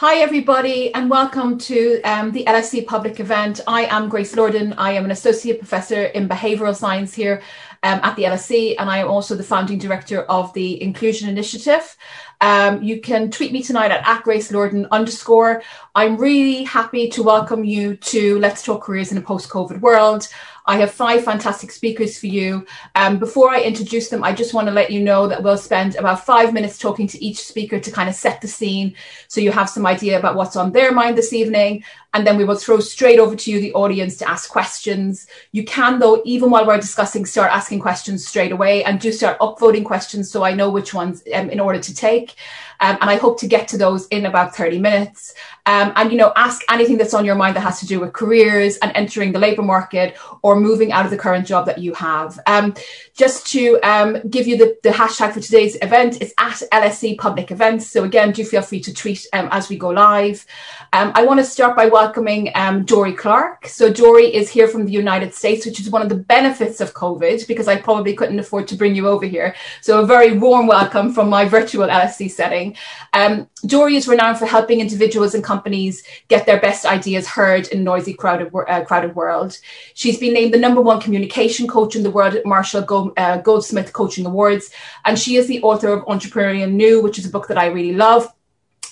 Hi, everybody, and welcome to um, the LSE public event. I am Grace Lordan. I am an associate professor in behavioural science here um, at the LSE, and I am also the founding director of the Inclusion Initiative. Um, you can tweet me tonight at, at Grace Lordan underscore. I'm really happy to welcome you to Let's Talk Careers in a Post-COVID World. I have five fantastic speakers for you. Um, before I introduce them, I just want to let you know that we'll spend about five minutes talking to each speaker to kind of set the scene so you have some idea about what's on their mind this evening. And then we will throw straight over to you, the audience, to ask questions. You can, though, even while we're discussing, start asking questions straight away and do start upvoting questions so I know which ones um, in order to take. Um, and I hope to get to those in about 30 minutes. Um, and, you know, ask anything that's on your mind that has to do with careers and entering the labour market or moving out of the current job that you have. Um, just to um, give you the, the, hashtag for today's event, it's at LSE Public Events. So again, do feel free to tweet um, as we go live. Um, I want to start by welcoming Dorie Clark. So Dorie is here from the United States, which is one of the benefits of COVID because I probably couldn't afford to bring you over here. So a very warm welcome from my virtual LSE setting. Um, Dorie is renowned for helping individuals and companies get their best ideas heard in noisy, crowded, uh, crowded world. She's been named the number one communication coach in the world at Marshall uh, Goldsmith Coaching Awards, and she is the author of Entrepreneurial You, which is a book that I really love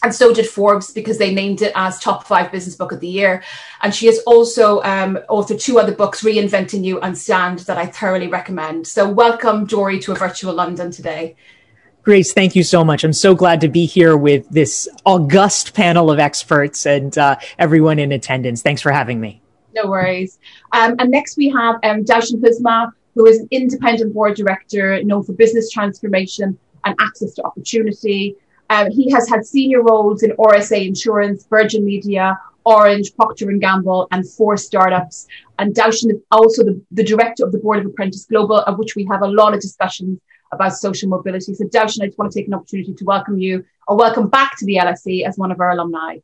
and so did Forbes because they named it as top five business book of the year. And she has also um, authored two other books, Reinventing You and Stand, that I thoroughly recommend. So welcome, Dorie, to a virtual London today. Grace, thank you so much. I'm so glad to be here with this august panel of experts and uh, everyone in attendance. Thanks for having me. No worries. Um, and next we have um, Daushan Pisma, who is an independent board director known for business transformation and access to opportunity. Um, he has had senior roles in RSA Insurance, Virgin Media, Orange, Procter & Gamble, and four startups. And Daushan is also the, the director of the board of Apprentice Global, of which we have a lot of discussions about social mobility. So Daushan, I just want to take an opportunity to welcome you or welcome back to the LSE as one of our alumni.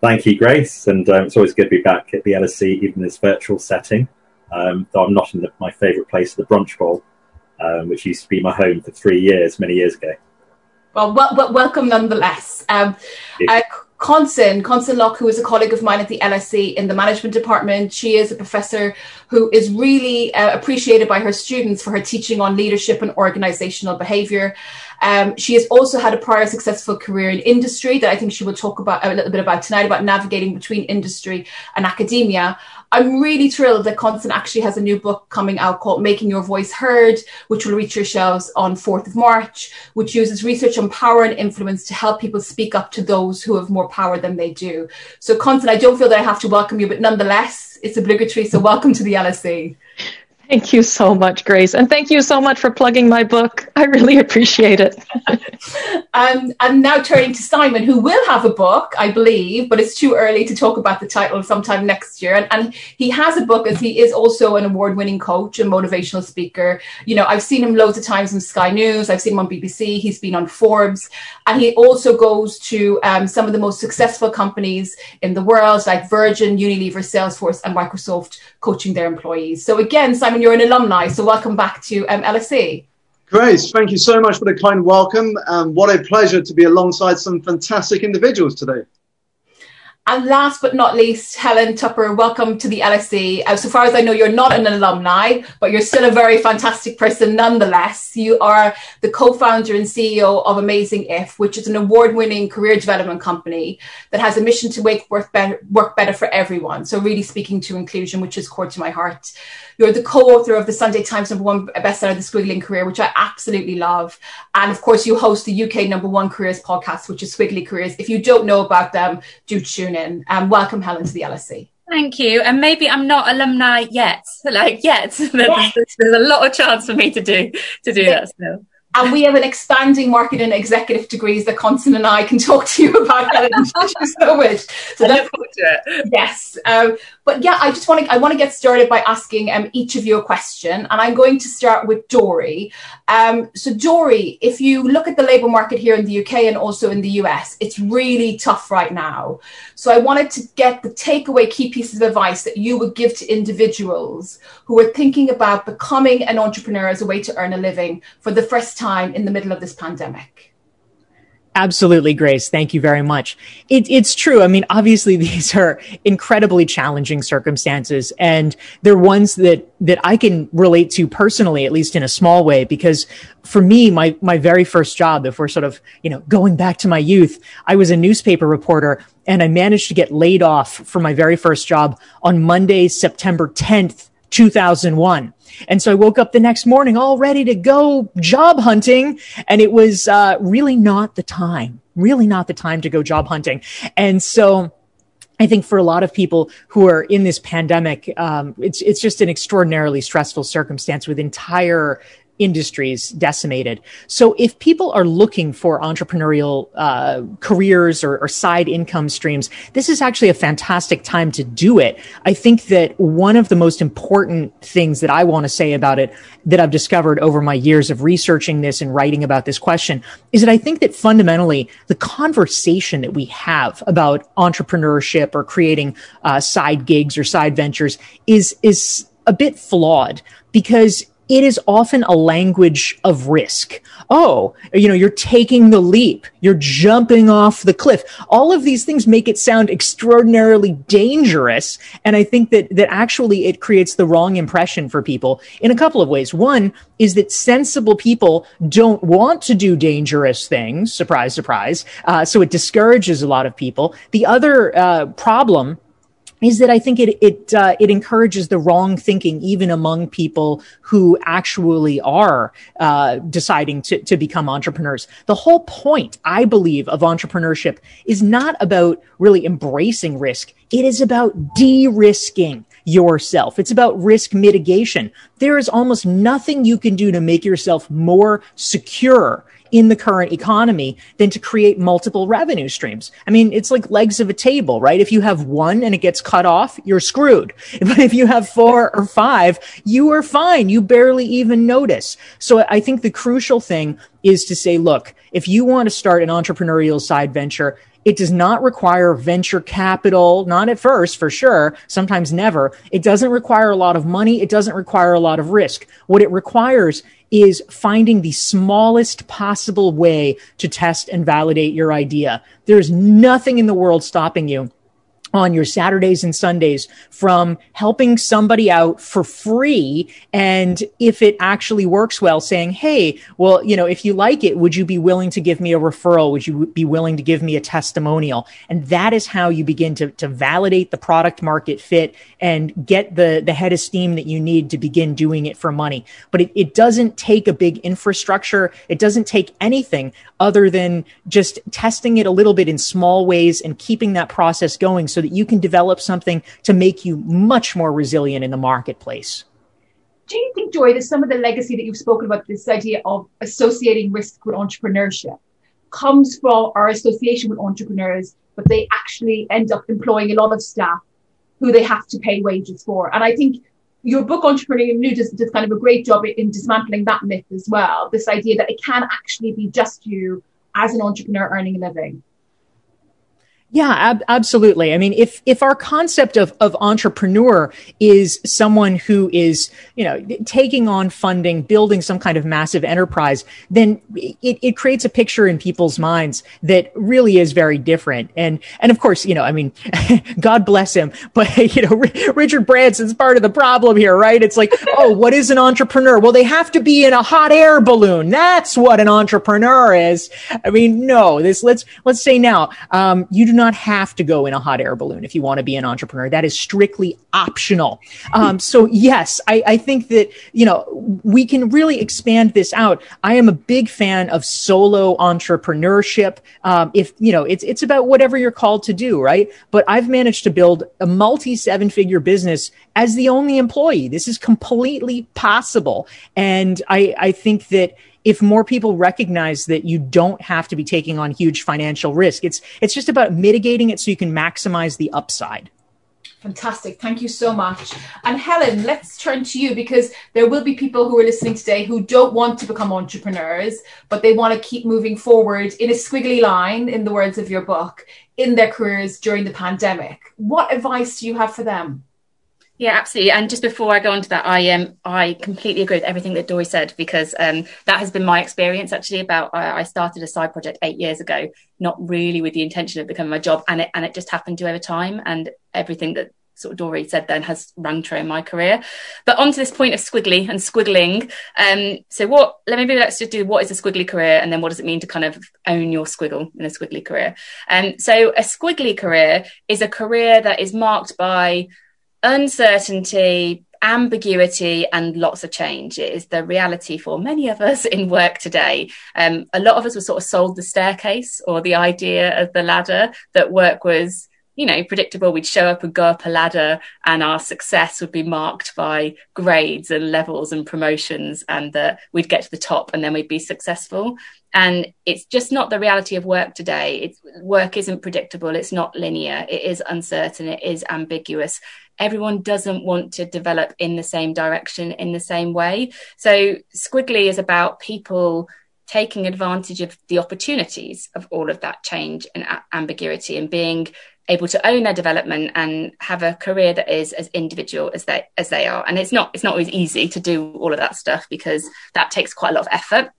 Thank you, Grace. And um, it's always good to be back at the LSE, even in this virtual setting. Um, though I'm not in the, my favourite place, the Brunch Bowl um, which used to be my home for three years, many years ago. Well, well welcome nonetheless. Um, uh, Connson, Connson Locke, who is a colleague of mine at the LSE in the management department. She is a professor who is really uh, appreciated by her students for her teaching on leadership and organizational behavior. Um, she has also had a prior successful career in industry that I think she will talk about a little bit about tonight about navigating between industry and academia. I'm really thrilled that Connson actually has a new book coming out called Making Your Voice Heard, which will reach your shelves on 4th of March, which uses research on power and influence to help people speak up to those who have more power than they do. So, Connson, I don't feel that I have to welcome you, but nonetheless, it's obligatory. So, welcome to the LSE. Thank you so much, Grace. And thank you so much for plugging my book. I really appreciate it. um, and now turning to Simon, who will have a book, I believe, but it's too early to talk about the title sometime next year. And, and he has a book as he is also an award winning coach and motivational speaker. You know, I've seen him loads of times on Sky News, I've seen him on BBC, he's been on Forbes. And he also goes to um, some of the most successful companies in the world, like Virgin, Unilever, Salesforce, and Microsoft, coaching their employees. So again, Simon, you're an alumni, so welcome back to um, LSE. Grace, thank you so much for the kind welcome. Um, what a pleasure to be alongside some fantastic individuals today. And last but not least, Helen Tupper, welcome to the LSE. Uh, so far as I know, you're not an alumni, but you're still a very fantastic person nonetheless. You are the co-founder and CEO of Amazing If, which is an award-winning career development company that has a mission to make work better, work better for everyone. So really speaking to inclusion, which is core to my heart. You're the co-author of the Sunday Times number one bestseller, The Squiggly Career, which I absolutely love. And of course, you host the UK number one careers podcast, which is Squiggly Careers. If you don't know about them, do tune in. And welcome, Helen, to the LSE. Thank you. And maybe I'm not alumni yet, like yet. There's, there's, a lot of chance for me to do to do that still and we have an expanding market in executive degrees that Connson and I can talk to you about that so much. So I look forward to it. Yes, um, but yeah, I just want to I want to get started by asking um, each of you a question, and I'm going to start with Dorie. Um, so Dorie, if you look at the labour market here in the UK and also in the US, it's really tough right now. So I wanted to get the takeaway key pieces of advice that you would give to individuals who are thinking about becoming an entrepreneur as a way to earn a living for the first time in the middle of this pandemic? Absolutely, Grace. Thank you very much. It, it's true. I mean, obviously, these are incredibly challenging circumstances, and they're ones that that I can relate to personally, at least in a small way, because for me, my my very first job, if we're sort of you know going back to my youth, I was a newspaper reporter, and I managed to get laid off for my very first job on Monday, September tenth, two thousand one. And so I woke up the next morning all ready to go job hunting. And it was uh, really not the time, really not the time to go job hunting. And so I think for a lot of people who are in this pandemic, um, it's it's just an extraordinarily stressful circumstance with entire industries decimated. So if people are looking for entrepreneurial uh, careers or, or, side income streams, this is actually a fantastic time to do it. I think that one of the most important things that I want to say about it that I've discovered over my years of researching this and writing about this question is that I think that fundamentally the conversation that we have about entrepreneurship or creating uh, side gigs or side ventures is is a bit flawed because it is often a language of risk. Oh, you know, you're taking the leap. You're jumping off the cliff. All of these things make it sound extraordinarily dangerous. And I think that, that actually it creates the wrong impression for people in a couple of ways. One is that sensible people don't want to do dangerous things. Surprise, surprise. Uh, so it discourages a lot of people. The other uh, problem is that I think it it uh, it encourages the wrong thinking even among people who actually are uh, deciding to to become entrepreneurs. The whole point, I believe, of entrepreneurship is not about really embracing risk. It is about de-risking yourself. It's about risk mitigation. There is almost nothing you can do to make yourself more secure in the current economy than to create multiple revenue streams. I mean, it's like legs of a table, right? If you have one and it gets cut off, you're screwed. But if you have four or five, you are fine. You barely even notice. So I think the crucial thing is to say, look, if you want to start an entrepreneurial side venture, it does not require venture capital, not at first for sure, sometimes never. It doesn't require a lot of money. It doesn't require a lot of risk. What it requires is finding the smallest possible way to test and validate your idea. There's nothing in the world stopping you on your Saturdays and Sundays from helping somebody out for free. And if it actually works well, saying, Hey, well, you know, if you like it, would you be willing to give me a referral? Would you be willing to give me a testimonial? And that is how you begin to, to validate the product market fit and get the, the head of steam that you need to begin doing it for money. But it, it doesn't take a big infrastructure. It doesn't take anything other than just testing it a little bit in small ways and keeping that process going so that you can develop something to make you much more resilient in the marketplace. Do you think, Joy, that some of the legacy that you've spoken about, this idea of associating risk with entrepreneurship, comes from our association with entrepreneurs, but they actually end up employing a lot of staff who they have to pay wages for? And I think your book Entrepreneurial You does, does kind of a great job in dismantling that myth as well. This idea that it can actually be just you as an entrepreneur earning a living. Yeah, ab- absolutely. I mean, if if our concept of of entrepreneur is someone who is, you know, taking on funding, building some kind of massive enterprise, then it, it creates a picture in people's minds that really is very different. And and of course, you know, I mean, God bless him, but you know, Richard Branson's part of the problem here, right? It's like, oh, what is an entrepreneur? Well, they have to be in a hot air balloon. That's what an entrepreneur is. I mean, no, this let's let's say now, um, you do not not have to go in a hot air balloon if you want to be an entrepreneur. That is strictly optional. Um, so yes, I, I think that, you know, we can really expand this out. I am a big fan of solo entrepreneurship. Um, if, you know, it's, it's about whatever you're called to do, right? But I've managed to build a multi seven figure business as the only employee. This is completely possible. And I, I think that, if more people recognize that you don't have to be taking on huge financial risk. It's it's just about mitigating it so you can maximize the upside. Fantastic. Thank you so much. And Helen, let's turn to you because there will be people who are listening today who don't want to become entrepreneurs, but they want to keep moving forward in a squiggly line, in the words of your book, in their careers during the pandemic. What advice do you have for them? Yeah, absolutely. And just before I go on to that, I um I completely agree with everything that Dorie said because um that has been my experience actually. About I, I started a side project eight years ago, not really with the intention of becoming my job, and it and it just happened to over time, and everything that sort of Dorie said then has rung true in my career. But on to this point of squiggly and squiggling. Um, so what, let me maybe let's just do what is a squiggly career and then what does it mean to kind of own your squiggle in a squiggly career? Um, so a squiggly career is a career that is marked by uncertainty, ambiguity and lots of change. Is the reality for many of us in work today. Um, a lot of us were sort of sold the staircase or the idea of the ladder that work was you know, predictable. We'd show up and go up a ladder and our success would be marked by grades and levels and promotions and that we'd get to the top and then we'd be successful. And it's just not the reality of work today. It's, work isn't predictable. It's not linear. It is uncertain. It is ambiguous. Everyone doesn't want to develop in the same direction in the same way. So Squiggly is about people taking advantage of the opportunities of all of that change and ambiguity and being able to own their development and have a career that is as individual as they as they are and it's not it's not always easy to do all of that stuff because that takes quite a lot of effort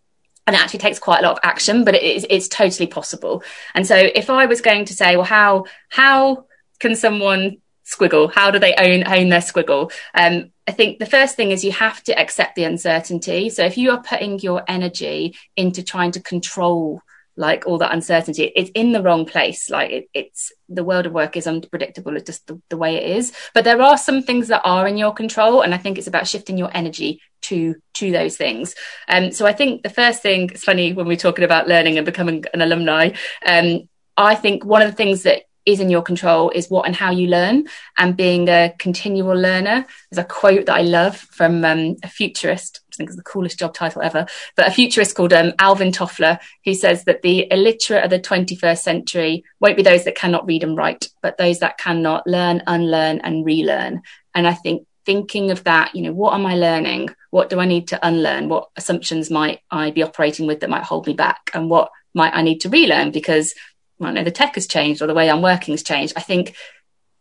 and it actually takes quite a lot of action but it is it's totally possible and so if i was going to say well how how can someone squiggle? How do they own own their squiggle? Um, I think the first thing is you have to accept the uncertainty. So if you are putting your energy into trying to control like all that uncertainty it's in the wrong place. Like it, it's the world of work is unpredictable. It's just the, the, way it is. But there are some things that are in your control and i think it's about shifting your energy to to those things. Um so i think the first thing it's funny when we're talking about learning and becoming an alumni um i think one of the things that is in your control is what and how you learn and being a continual learner. There's a quote that I love from um, a futurist, I think is the coolest job title ever, but a futurist called um, Alvin Toffler, who says that the illiterate of the 21st century won't be those that cannot read and write, but those that cannot learn, unlearn, and relearn. And I think thinking of that, you know, what am I learning? What do I need to unlearn? What assumptions might I be operating with that might hold me back? And what might I need to relearn? Because I don't know the tech has changed or the way I'm working has changed. I think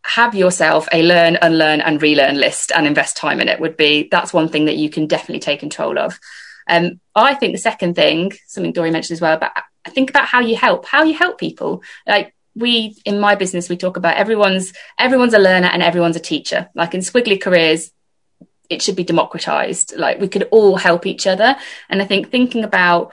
have yourself a learn, unlearn, and relearn list and invest time in it would be that's one thing that you can definitely take control of. Um, I think the second thing, something Dorie mentioned as well, but I think about how you help, how you help people. Like we in my business, we talk about everyone's everyone's a learner and everyone's a teacher. Like in squiggly careers, it should be democratized. Like we could all help each other. And I think thinking about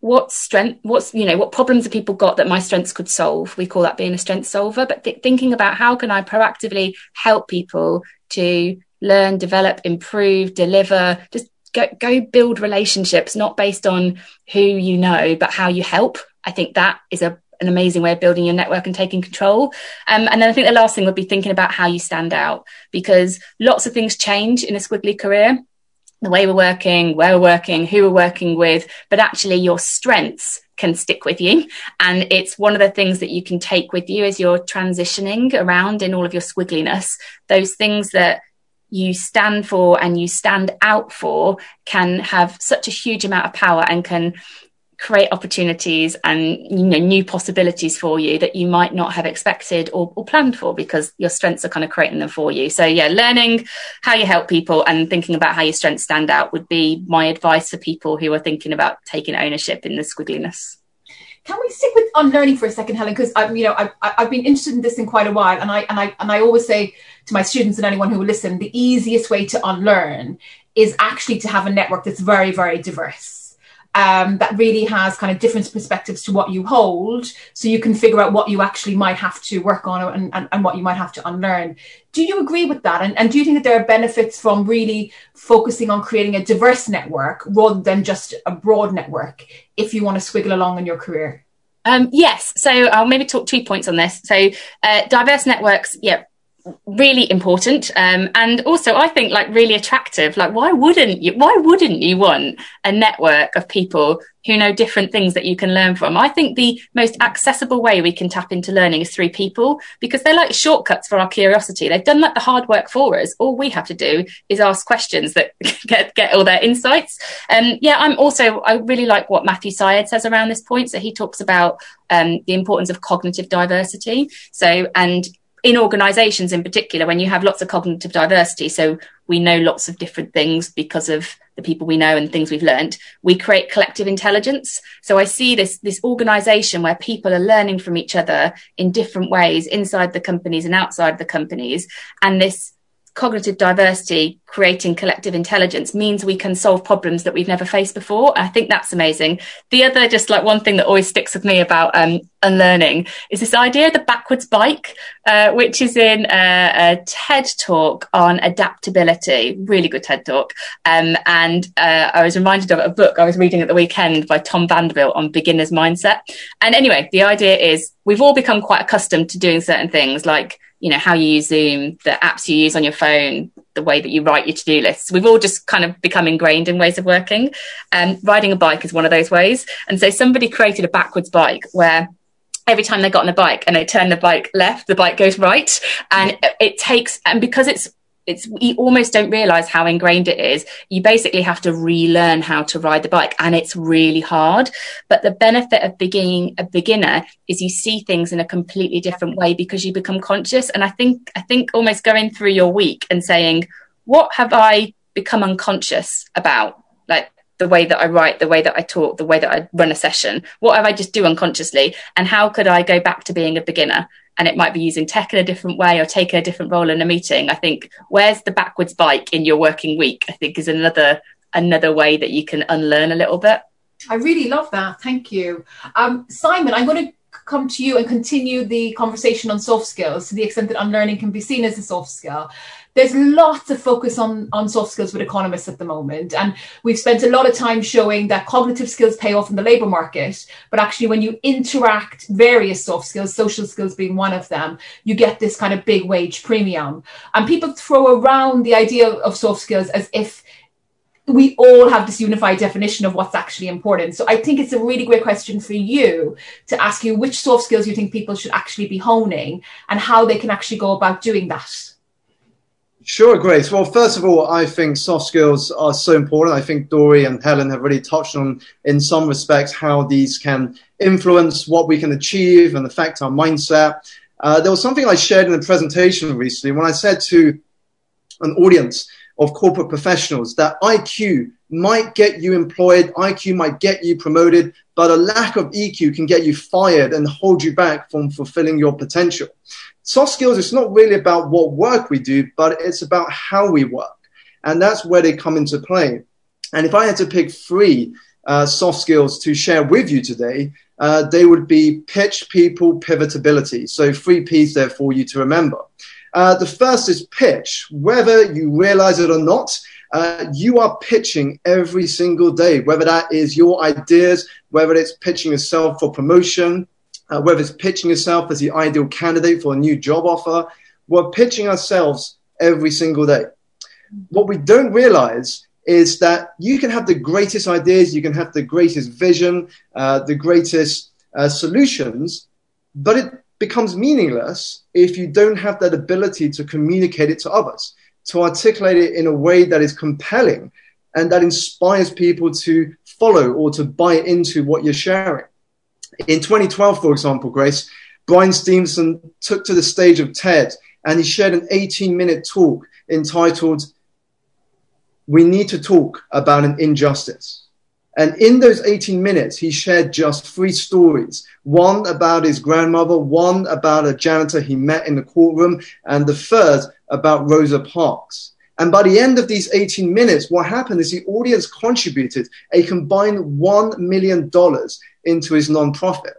what strength what's you know what problems have people got that my strengths could solve? We call that being a strength solver. But th- thinking about how can i proactively help people to learn develop improve deliver just go, go build relationships not based on who you know but how you help. I think that is a an amazing way of building your network and taking control. Um, and then I think the last thing would be thinking about how you stand out because lots of things change in a squiggly career the way we're working, where we're working, who we're working with, but actually your strengths can stick with you. And it's one of the things that you can take with you as you're transitioning around in all of your squiggliness. Those things that you stand for and you stand out for can have such a huge amount of power and can create opportunities and you know new possibilities for you that you might not have expected or, or, planned for because your strengths are kind of creating them for you. So yeah learning how you help people and thinking about how your strengths stand out would be my advice for people who are thinking about taking ownership in the squiggliness. Can we stick with unlearning for a second helen? Because i'm you know I've, I've been interested in this in quite a while and i and i and i always say to my students and anyone who will listen the easiest way to unlearn is actually to have a network that's very very diverse um, that really has kind of different perspectives to what you hold so you can figure out what you actually might have to work on and, and, and what you might have to unlearn. Do you agree with that? And, and do you think that there are benefits from really focusing on creating a diverse network rather than just a broad network if you want to squiggle along in your career? Um, yes. So i'll maybe talk two points on this. So uh, diverse networks yeah really important um, and also i think like really attractive. Like why wouldn't you why wouldn't you want a network of people who know different things that you can learn from? I think the most accessible way we can tap into learning is through people because they're like shortcuts for our curiosity. They've done like the hard work for us. All we have to do is ask questions that get get all their insights. And um, yeah i'm also i really like what matthew syed says around this point. So he talks about um, the importance of cognitive diversity. So and in organizations in particular, when you have lots of cognitive diversity, so we know lots of different things because of the people we know and things we've learned, we create collective intelligence. So I see this, this organization where people are learning from each other in different ways inside the companies and outside the companies. And this cognitive diversity creating collective intelligence means we can solve problems that we've never faced before. I think that's amazing. The other just like one thing that always sticks with me about um, unlearning is this idea of the backwards bike uh, which is in a, a, ted talk on adaptability. Really good ted talk. Um, and uh, i was reminded of a book i was reading at the weekend by tom vanderbilt on beginner's mindset. And anyway the idea is we've all become quite accustomed to doing certain things like you know how you use zoom the apps you use on your phone the way that you write your to-do lists. We've all just kind of become ingrained in ways of working. And um, riding a bike is one of those ways. And so somebody created a backwards bike where every time they got on the bike and they turn the bike left the bike goes right. And it takes and because it's it's you almost don't realize how ingrained it is. You basically have to relearn how to ride the bike and it's really hard. But the benefit of being a beginner is you see things in a completely different way because you become conscious. And i think i think almost going through your week and saying what have i become unconscious about? Like the way that I write, the way that I talk, the way that I run a session. What have I just do unconsciously? And how could I go back to being a beginner? and it might be using tech in a different way or take a different role in a meeting. I think where's the backwards bike in your working week? I think is another another way that you can unlearn a little bit. I really love that. Thank you, um, Simon. I'm going to come to you and continue the conversation on soft skills to the extent that unlearning can be seen as a soft skill there's lots of focus on, on soft skills with economists at the moment. And we've spent a lot of time showing that cognitive skills pay off in the labor market. But actually, when you interact various soft skills, social skills being one of them, you get this kind of big wage premium. And people throw around the idea of soft skills as if we all have this unified definition of what's actually important. So I think it's a really great question for you to ask you which soft skills you think people should actually be honing and how they can actually go about doing that. Sure, Grace. Well, first of all, I think soft skills are so important. I think Dorie and Helen have really touched on, in some respects, how these can influence what we can achieve and affect our mindset. Uh, there was something I shared in a presentation recently when I said to an audience of corporate professionals that IQ might get you employed, IQ might get you promoted, but a lack of EQ can get you fired and hold you back from fulfilling your potential soft skills, it's not really about what work we do, but it's about how we work. And that's where they come into play. And if I had to pick three uh, soft skills to share with you today, uh, they would be pitch, people, pivotability. So three P's there for you to remember. Uh, the first is pitch. Whether you realize it or not, uh, you are pitching every single day, whether that is your ideas, whether it's pitching yourself for promotion, uh, whether it's pitching yourself as the ideal candidate for a new job offer, we're pitching ourselves every single day. What we don't realize is that you can have the greatest ideas, you can have the greatest vision, uh, the greatest uh, solutions, but it becomes meaningless if you don't have that ability to communicate it to others, to articulate it in a way that is compelling and that inspires people to follow or to buy into what you're sharing. In 2012, for example, Grace, Bryan Stevenson took to the stage of TED and he shared an 18 minute talk entitled, We Need to Talk About an Injustice. And in those 18 minutes, he shared just three stories one about his grandmother, one about a janitor he met in the courtroom, and the third about Rosa Parks. And by the end of these 18 minutes, what happened is the audience contributed a combined $1 million into his nonprofit.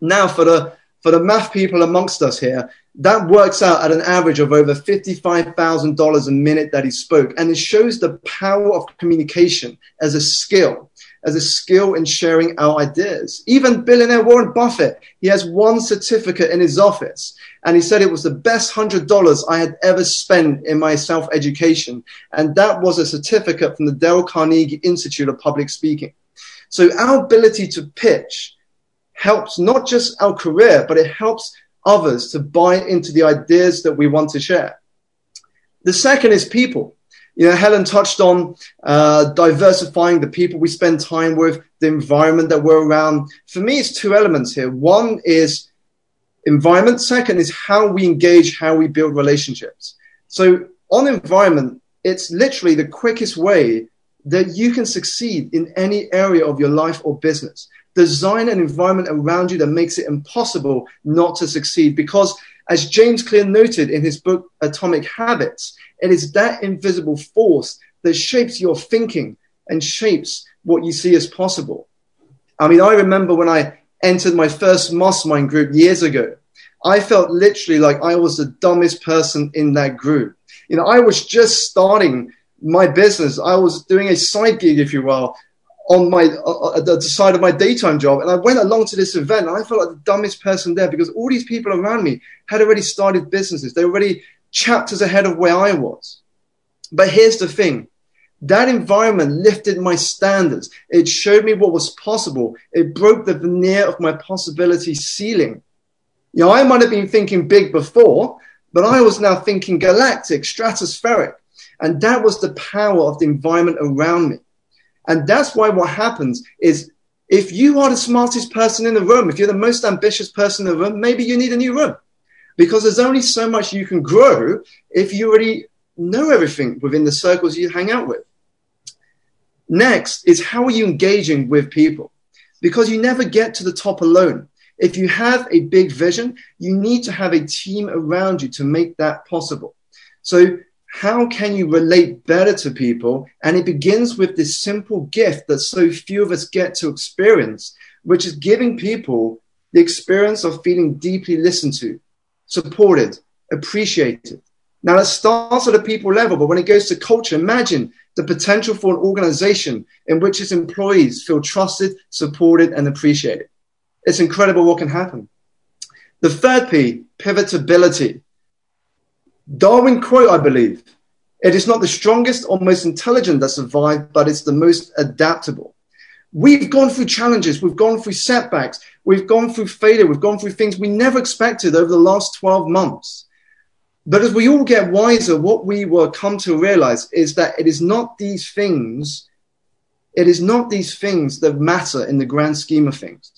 Now, for the, for the math people amongst us here, that works out at an average of over $55,000 a minute that he spoke. And it shows the power of communication as a skill, as a skill in sharing our ideas. Even billionaire Warren Buffett, he has one certificate in his office. And he said it was the best hundred dollars I had ever spent in my self education. And that was a certificate from the Dale Carnegie Institute of Public Speaking. So our ability to pitch helps not just our career, but it helps others to buy into the ideas that we want to share. The second is people. You know, Helen touched on uh, diversifying the people we spend time with, the environment that we're around. For me, it's two elements here. One is environment. Second is how we engage, how we build relationships. So on environment, it's literally the quickest way that you can succeed in any area of your life or business. Design an environment around you that makes it impossible not to succeed. Because as James Clear noted in his book, Atomic Habits, it is that invisible force that shapes your thinking and shapes what you see as possible. I mean, I remember when I entered my first mastermind group years ago, I felt literally like I was the dumbest person in that group. You know, I was just starting my business. I was doing a side gig, if you will, on my uh, the side of my daytime job, and I went along to this event. And I felt like the dumbest person there because all these people around me had already started businesses. They already chapters ahead of where I was. But here's the thing: that environment lifted my standards. It showed me what was possible. It broke the veneer of my possibility ceiling. You know, I might have been thinking big before, but I was now thinking galactic, stratospheric. And that was the power of the environment around me. And that's why what happens is if you are the smartest person in the room, if you're the most ambitious person in the room, maybe you need a new room because there's only so much you can grow if you already know everything within the circles you hang out with. Next is how are you engaging with people? Because you never get to the top alone. If you have a big vision, you need to have a team around you to make that possible. So how can you relate better to people? And it begins with this simple gift that so few of us get to experience, which is giving people the experience of feeling deeply listened to, supported, appreciated. Now, that starts at a people level, but when it goes to culture, imagine the potential for an organization in which its employees feel trusted, supported, and appreciated. It's incredible what can happen. The third P, pivotability. Darwin quote, I believe, it is not the strongest or most intelligent that survive, but it's the most adaptable. We've gone through challenges, we've gone through setbacks, we've gone through failure, we've gone through things we never expected over the last 12 months. But as we all get wiser, what we will come to realize is that it is not these things, it is not these things that matter in the grand scheme of things.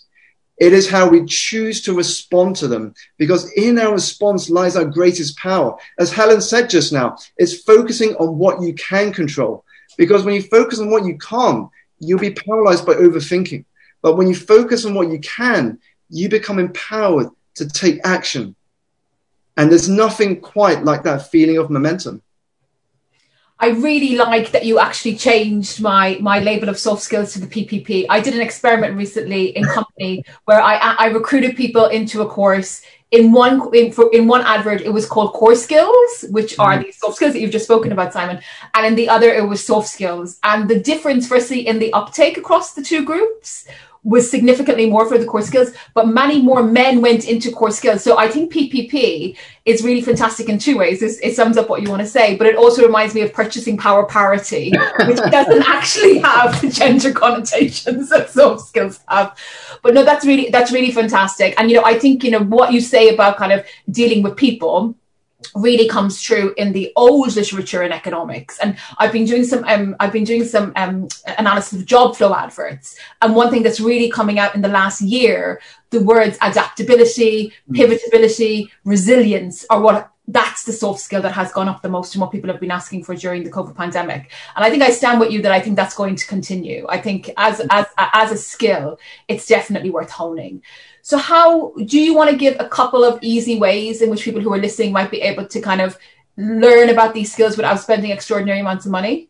It is how we choose to respond to them because in our response lies our greatest power. As Helen said just now, it's focusing on what you can control. Because when you focus on what you can't, you'll be paralyzed by overthinking. But when you focus on what you can, you become empowered to take action. And there's nothing quite like that feeling of momentum. I really like that you actually changed my my label of soft skills to the PPP. I did an experiment recently in company where I I recruited people into a course. In one in, for, in one advert, it was called core skills, which are mm. these soft skills that you've just spoken about, Simon, and in the other, it was soft skills. And the difference, firstly, in the uptake across the two groups was significantly more for the core skills, but many more men went into core skills. So I think PPP is really fantastic in two ways. It sums up what you want to say, but it also reminds me of purchasing power parity, which doesn't actually have the gender connotations that soft skills have. But no, that's really that's really fantastic. And you know, I think you know what you say about kind of dealing with people really comes true in the old literature in economics. And i've been doing some um, i've been doing some um, analysis of job flow adverts. And one thing that's really coming out in the last year the words adaptability mm. pivotability resilience are what that's the soft skill that has gone up the most and what people have been asking for during the covid pandemic. And i think i stand with you that i think that's going to continue. I think as as as a skill it's definitely worth honing so, how do you want to give a couple of easy ways in which people who are listening might be able to kind of learn about these skills without spending extraordinary amounts of money?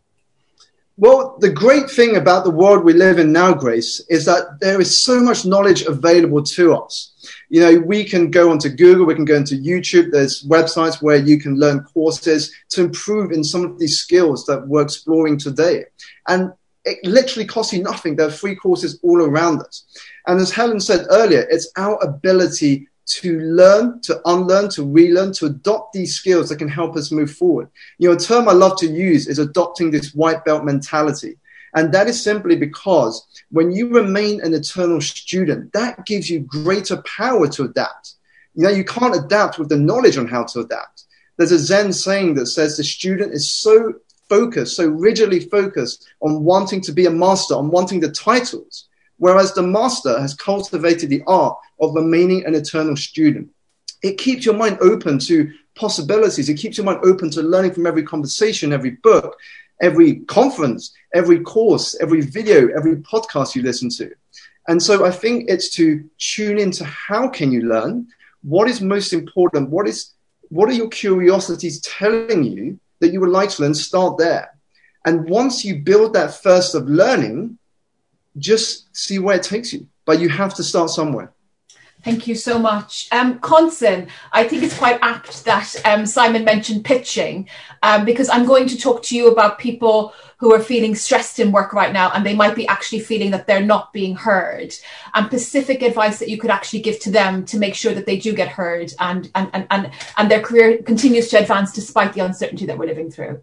Well, the great thing about the world we live in now, Grace, is that there is so much knowledge available to us. You know, we can go onto Google, we can go into YouTube. There's websites where you can learn courses to improve in some of these skills that we're exploring today. And it literally costs you nothing. There are free courses all around us. And as Helen said earlier, it's our ability to learn, to unlearn, to relearn, to adopt these skills that can help us move forward. You know, a term I love to use is adopting this white belt mentality. And that is simply because when you remain an eternal student, that gives you greater power to adapt. You know, you can't adapt with the knowledge on how to adapt. There's a Zen saying that says the student is so focused, so rigidly focused on wanting to be a master, on wanting the titles, whereas the master has cultivated the art of remaining an eternal student. it keeps your mind open to possibilities. It keeps your mind open to learning from every conversation, every book, every conference, every course, every video, every podcast you listen to. And so I think it's to tune into how can you learn? What is most important? What is what are your curiosities telling you that you would like to learn? Start there. And once you build that thirst of learning, just see where it takes you. But you have to start somewhere. Thank you so much. Um, Connson, I think it's quite apt that um, Simon mentioned pitching um, because I'm going to talk to you about people who are feeling stressed in work right now and they might be actually feeling that they're not being heard and specific advice that you could actually give to them to make sure that they do get heard and, and, and, and, and their career continues to advance despite the uncertainty that we're living through.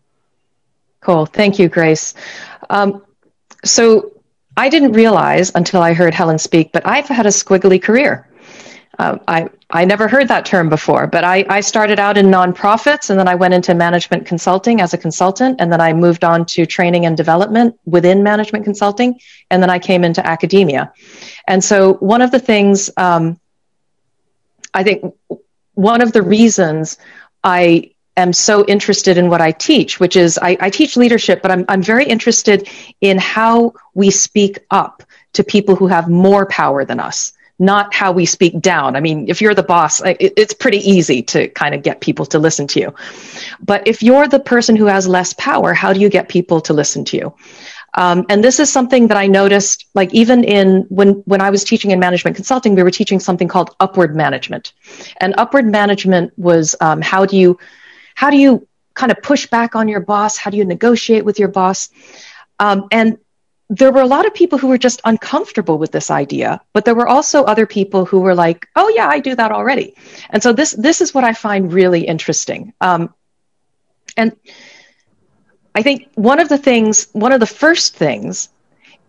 Cool. Thank you, Grace. Um, so I didn't realize until I heard Helen speak, but I've had a squiggly career. Uh, I, I never heard that term before, but I, I started out in nonprofits and then I went into management consulting as a consultant. And then I moved on to training and development within management consulting. And then I came into academia. And so one of the things, um, I think one of the reasons I am so interested in what I teach, which is I, I teach leadership, but I'm, I'm very interested in how we speak up to people who have more power than us not how we speak down. I mean, if you're the boss, it's pretty easy to kind of get people to listen to you. But if you're the person who has less power, how do you get people to listen to you? Um, and this is something that I noticed, like even in when when I was teaching in management consulting, we were teaching something called upward management, and upward management was um, how do you how do you kind of push back on your boss? How do you negotiate with your boss? Um, and there were a lot of people who were just uncomfortable with this idea, but there were also other people who were like, "Oh yeah, I do that already." And so this this is what I find really interesting. Um, and I think one of the things, one of the first things,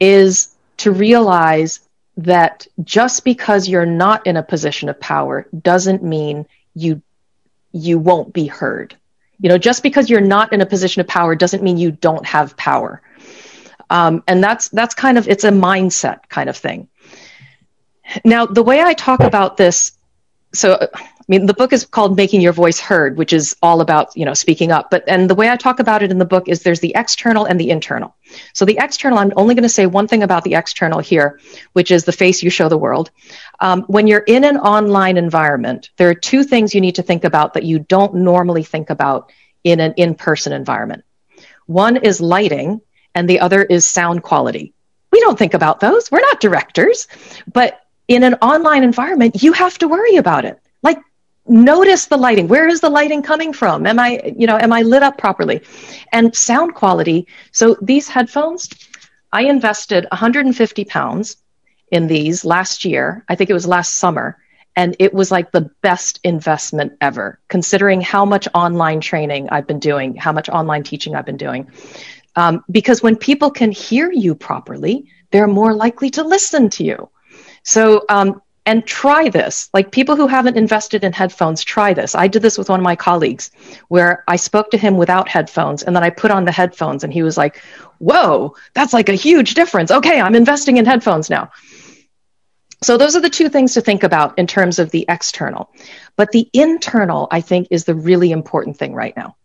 is to realize that just because you're not in a position of power doesn't mean you you won't be heard. You know, just because you're not in a position of power doesn't mean you don't have power. Um, and that's that's kind of it's a mindset kind of thing. Now, the way I talk about this, so I mean, the book is called "Making Your Voice Heard," which is all about you know speaking up. But and the way I talk about it in the book is there's the external and the internal. So the external, I'm only going to say one thing about the external here, which is the face you show the world. Um, when you're in an online environment, there are two things you need to think about that you don't normally think about in an in-person environment. One is lighting, and the other is sound quality. We don't think about those. We're not directors. But in an online environment, you have to worry about it. Like notice the lighting. Where is the lighting coming from? Am I, you know, am I lit up properly? And sound quality. So these headphones, I invested 150 pounds in these last year. I think it was last summer. And it was like the best investment ever, considering how much online training I've been doing, how much online teaching I've been doing. Um, because when people can hear you properly, they're more likely to listen to you. So, um, and try this. Like people who haven't invested in headphones, try this. I did this with one of my colleagues where I spoke to him without headphones and then I put on the headphones and he was like, whoa, that's like a huge difference. Okay, I'm investing in headphones now. So those are the two things to think about in terms of the external. But the internal, I think, is the really important thing right now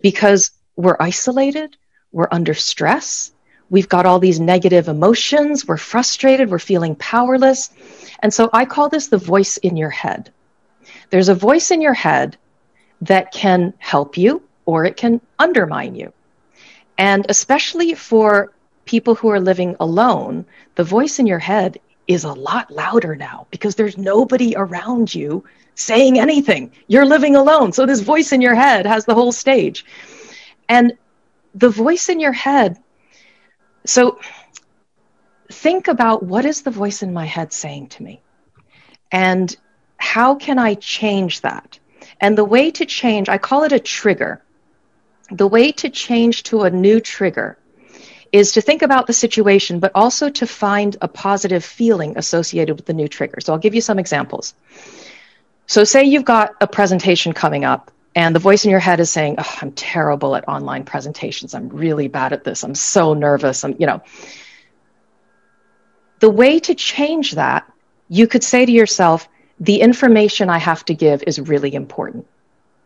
because we're isolated we're under stress. We've got all these negative emotions. We're frustrated. We're feeling powerless. And so I call this the voice in your head. There's a voice in your head that can help you or it can undermine you. And especially for people who are living alone, the voice in your head is a lot louder now because there's nobody around you saying anything. You're living alone. So this voice in your head has the whole stage. And the voice in your head. So think about what is the voice in my head saying to me? And how can I change that? And the way to change, I call it a trigger. The way to change to a new trigger is to think about the situation, but also to find a positive feeling associated with the new trigger. So I'll give you some examples. So, say you've got a presentation coming up and the voice in your head is saying oh, i'm terrible at online presentations i'm really bad at this i'm so nervous i'm you know the way to change that you could say to yourself the information I have to give is really important.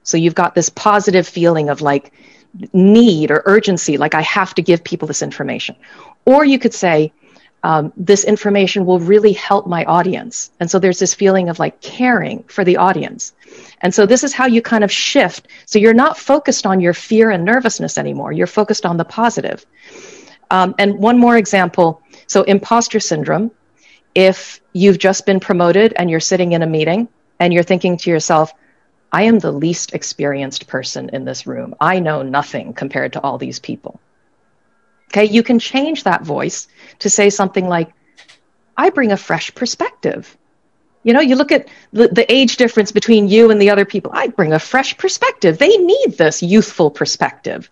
So you've got this positive feeling of like need or urgency, like I have to give people this information. Or you could say, um, this information will really help my audience. And so there's this feeling of like caring for the audience. And so this is how you kind of shift. So you're not focused on your fear and nervousness anymore. You're focused on the positive. Um, and one more example. So imposter syndrome. If you've just been promoted and you're sitting in a meeting and you're thinking to yourself, I am the least experienced person in this room. I know nothing compared to all these people. Okay, you can change that voice to say something like, I bring a fresh perspective. You know, you look at the, the, age difference between you and the other people. I bring a fresh perspective. They need this youthful perspective.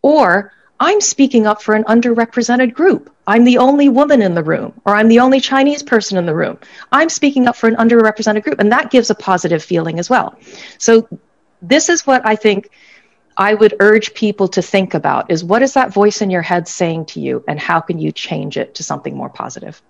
Or, I'm speaking up for an underrepresented group. I'm the only woman in the room, or I'm the only Chinese person in the room. I'm speaking up for an underrepresented group, and that gives a positive feeling as well. So, this is what I think I would urge people to think about is what is that voice in your head saying to you, and how can you change it to something more positive?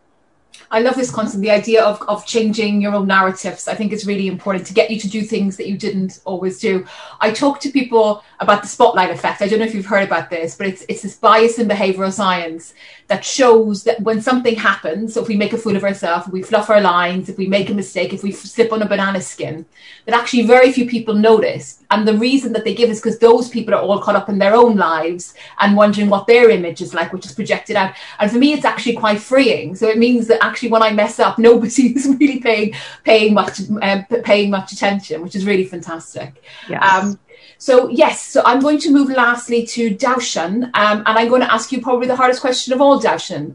I love this concept, the idea of, of changing your own narratives. I think it's really important to get you to do things that you didn't always do. I talk to people about the spotlight effect. I don't know if you've heard about this, but it's, it's this bias in behavioral science that shows that when something happens, so if we make a fool of ourselves, if we fluff our lines, if we make a mistake, if we slip on a banana skin, that actually very few people notice. And the reason that they give is because those people are all caught up in their own lives and wondering what their image is like, which is projected out. And for me, it's actually quite freeing. So it means that actually when I mess up, nobody's really paying paying much um, paying much attention, which is really fantastic. Yes. Um, so yes, so I'm going to move lastly to Darshan, um, and I'm going to ask you probably the hardest question of all, Darshan.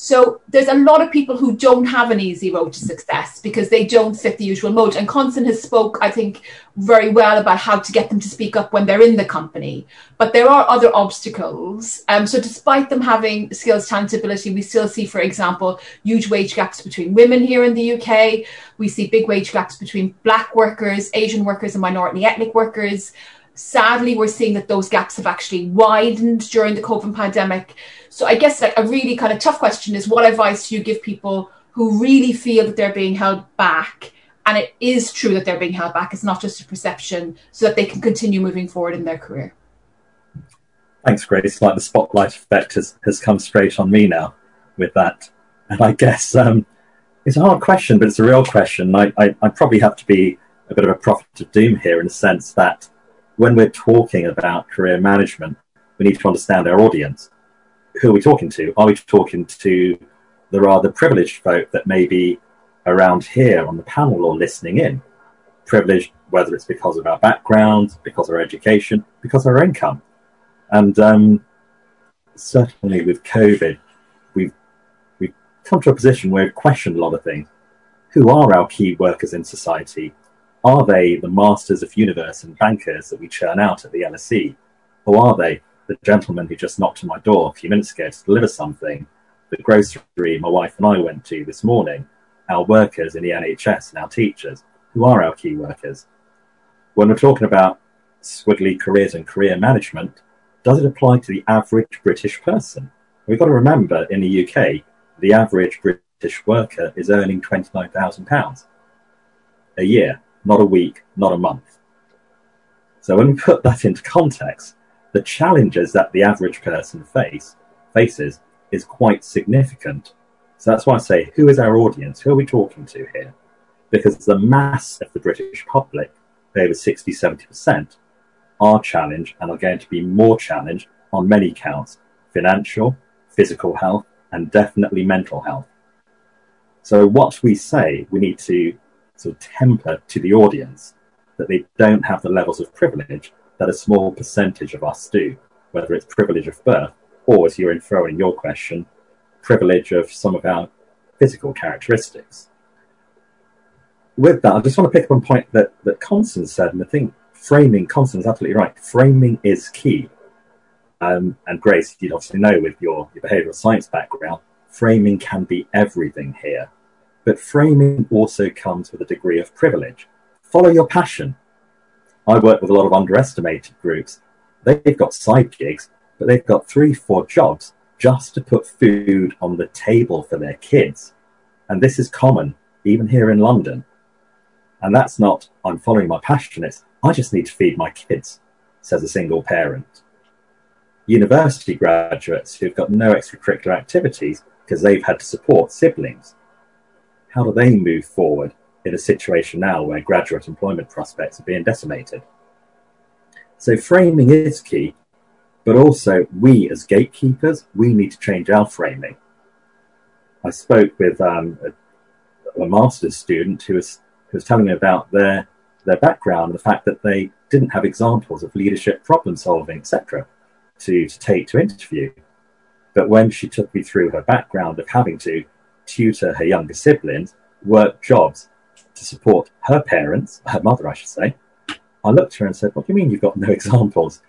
So there's a lot of people who don't have an easy road to success because they don't fit the usual mold. And Constance has spoke, I think, very well about how to get them to speak up when they're in the company. But there are other obstacles. Um, so despite them having skills, talent, ability, we still see, for example, huge wage gaps between women here in the UK. We see big wage gaps between black workers, Asian workers, and minority ethnic workers. Sadly, we're seeing that those gaps have actually widened during the COVID pandemic. So I guess like a really kind of tough question is what advice do you give people who really feel that they're being held back? And it is true that they're being held back. It's not just a perception, so that they can continue moving forward in their career. Thanks, Grace. Like the spotlight effect has, has come straight on me now with that. And I guess um, it's a hard question, but it's a real question. I, I, I probably have to be a bit of a prophet of doom here in the sense that when we're talking about career management, we need to understand our audience who are we talking to? Are we talking to the rather privileged folk that may be around here on the panel or listening in? Privileged, whether it's because of our background, because of our education, because of our income. And um, certainly with COVID, we've, we've come to a position where we've questioned a lot of things. Who are our key workers in society? Are they the masters of universe and bankers that we churn out at the LSE? Or are they the gentleman who just knocked on my door a few minutes ago to deliver something, the grocery my wife and I went to this morning, our workers in the NHS and our teachers, who are our key workers. When we're talking about squiggly careers and career management, does it apply to the average British person? We've got to remember in the UK, the average British worker is earning £29,000 a year, not a week, not a month. So when we put that into context, the challenges that the average person face faces is quite significant. So that's why I say, who is our audience? Who are we talking to here? Because the mass of the British public, over 60, 70%, are challenged and are going to be more challenged on many counts financial, physical health, and definitely mental health. So, what we say, we need to sort of temper to the audience that they don't have the levels of privilege that a small percentage of us do, whether it's privilege of birth or, as you're inferring in your question, privilege of some of our physical characteristics. With that, I just want to pick up on a point that, that Constance said, and I think framing, Constance is absolutely right. Framing is key. Um, and Grace, you'd obviously know with your, your behavioral science background, framing can be everything here. But framing also comes with a degree of privilege. Follow your passion. I work with a lot of underestimated groups. They've got side gigs, but they've got three, four jobs just to put food on the table for their kids. And this is common, even here in London. And that's not, I'm following my passion, it's, I just need to feed my kids, says a single parent. University graduates who've got no extracurricular activities because they've had to support siblings. How do they move forward in a situation now where graduate employment prospects are being decimated? So framing is key, but also we as gatekeepers, we need to change our framing. I spoke with um, a, a master's student who was who was telling me about their their background, the fact that they didn't have examples of leadership, problem solving, etc., to, to take to interview. But when she took me through her background of having to tutor her younger siblings, work jobs to support her parents, her mother, I should say, I looked at her and said, What do you mean you've got no examples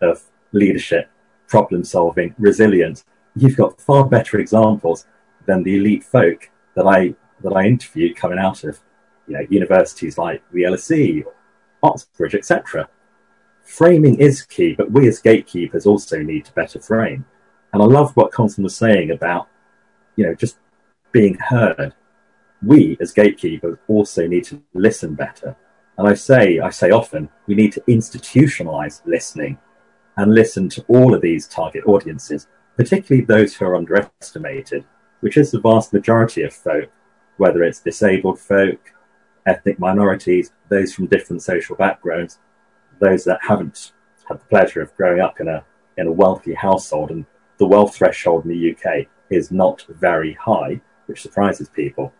of leadership, problem solving, resilience? You've got far better examples than the elite folk that I that I interviewed coming out of you know, universities like the LSE, Oxbridge, etc. Framing is key, but we as gatekeepers also need to better frame. And I love what Constance was saying about, you know, just being heard. We as gatekeepers also need to listen better. And I say, I say often, we need to institutionalize listening and listen to all of these target audiences, particularly those who are underestimated, which is the vast majority of folk, whether it's disabled folk, ethnic minorities, those from different social backgrounds, those that haven't had the pleasure of growing up in a in a wealthy household, and the wealth threshold in the UK is not very high, which surprises people.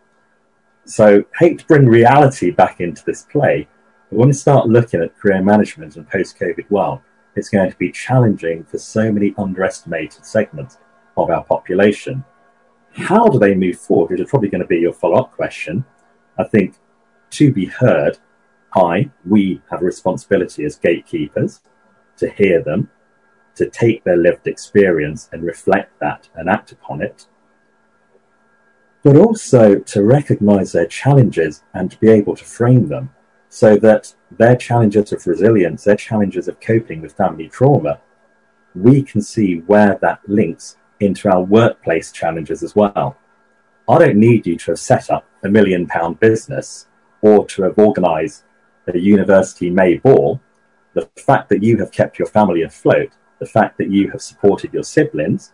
So, hate to bring reality back into this play, but when we start looking at career management and post-COVID world, it's going to be challenging for so many underestimated segments of our population. How do they move forward? Which is probably going to be your follow-up question. I think to be heard, I, we have a responsibility as gatekeepers to hear them, to take their lived experience and reflect that and act upon it, but also to recognize their challenges and to be able to frame them so that their challenges of resilience, their challenges of coping with family trauma, we can see where that links into our workplace challenges as well. I don't need you to have set up a million pound business or to have organised a university May ball, the fact that you have kept your family afloat, the fact that you have supported your siblings,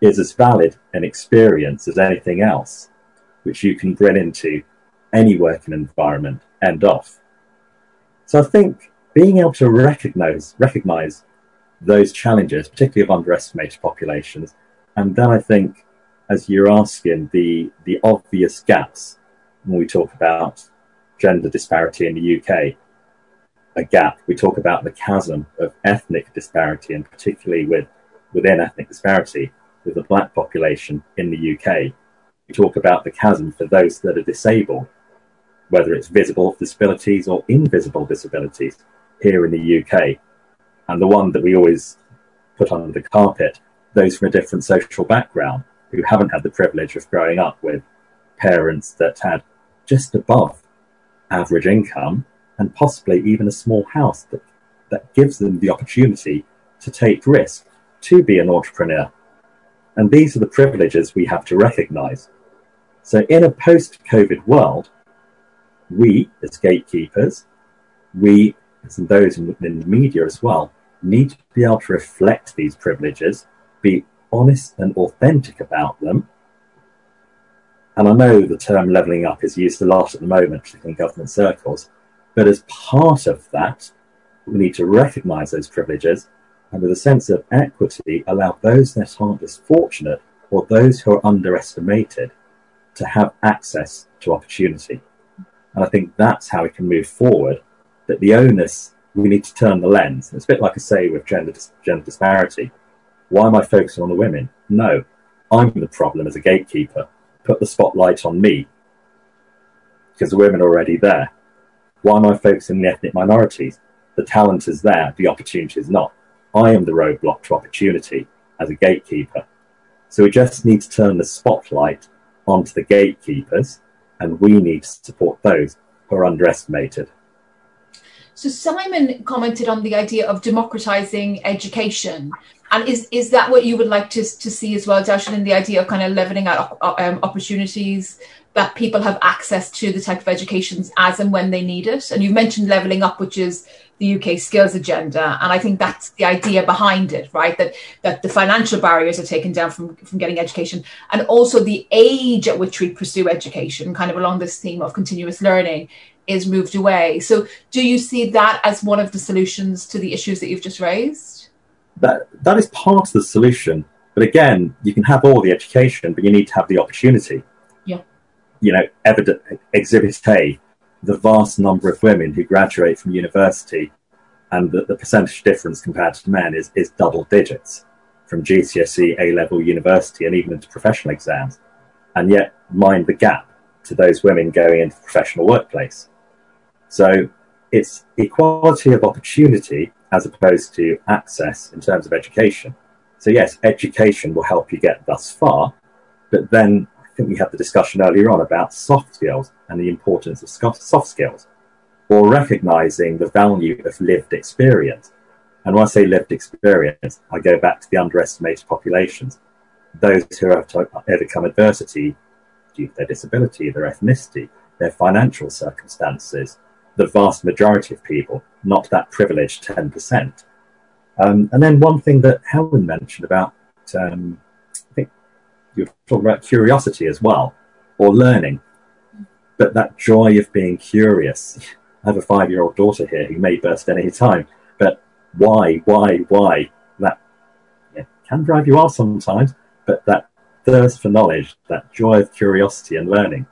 is as valid an experience as anything else, which you can bring into any working environment and off. So I think being able to recognize recognize those challenges, particularly of underestimated populations, and then I think, as you're asking, the the obvious gaps when we talk about gender disparity in the UK, a gap. We talk about the chasm of ethnic disparity, and particularly with within ethnic disparity with the black population in the UK. We talk about the chasm for those that are disabled, whether it's visible disabilities or invisible disabilities here in the UK. And the one that we always put under the carpet, those from a different social background who haven't had the privilege of growing up with parents that had just above average income and possibly even a small house that, that gives them the opportunity to take risk, to be an entrepreneur. And these are the privileges we have to recognize. So, in a post COVID world, we as gatekeepers, we as those in, the media as well, need to be able to reflect these privileges, be honest and authentic about them, and I know the term levelling up is used a lot at the moment, in government circles. But as part of that, we need to recognise those privileges and with a sense of equity, allow those that aren't as fortunate or those who are underestimated to have access to opportunity. And I think that's how we can move forward. That the onus, we need to turn the lens. It's a bit like I say with gender, gender disparity. Why am I focusing on the women? No, I'm the problem as a gatekeeper put the spotlight on me because the women are already there. Why am I focusing on the ethnic minorities? The talent is there, the opportunity is not. I am the roadblock to opportunity as a gatekeeper. So we just need to turn the spotlight onto the gatekeepers, and we need to support those who are underestimated. So Simon commented on the idea of democratizing education. And is, is that what you would like to, to see as well, Darshan, in the idea of kind of leveling out um, opportunities that people have access to the type of educations as and when they need it? And you've mentioned leveling up, which is the UK skills agenda. And I think that's the idea behind it, right? That that the financial barriers are taken down from, from getting education and also the age at which we pursue education, kind of along this theme of continuous learning, is moved away. So do you see that as one of the solutions to the issues that you've just raised? That that is part of the solution. But again, you can have all the education, but you need to have the opportunity. Yeah. You know, evident exhibit A the vast number of women who graduate from university and the, the percentage difference compared to men is, is double digits from GCSE, A level, university, and even into professional exams. And yet, mind the gap to those women going into the professional workplace. So it's equality of opportunity as opposed to access in terms of education. So, yes, education will help you get thus far, but then I think we had the discussion earlier on about soft skills and the importance of soft skills, or recognizing the value of lived experience. And when I say lived experience, I go back to the underestimated populations, those who have overcome adversity due to their disability, their ethnicity, their financial circumstances, the vast majority of people, not that privileged 10%. Um, and then one thing that Helen mentioned about um, I think you're talking about curiosity as well, or learning. But that joy of being curious. I have a five year old daughter here who may burst any time, but why, why, why? That yeah, can drive you off sometimes, but that thirst for knowledge, that joy of curiosity and learning.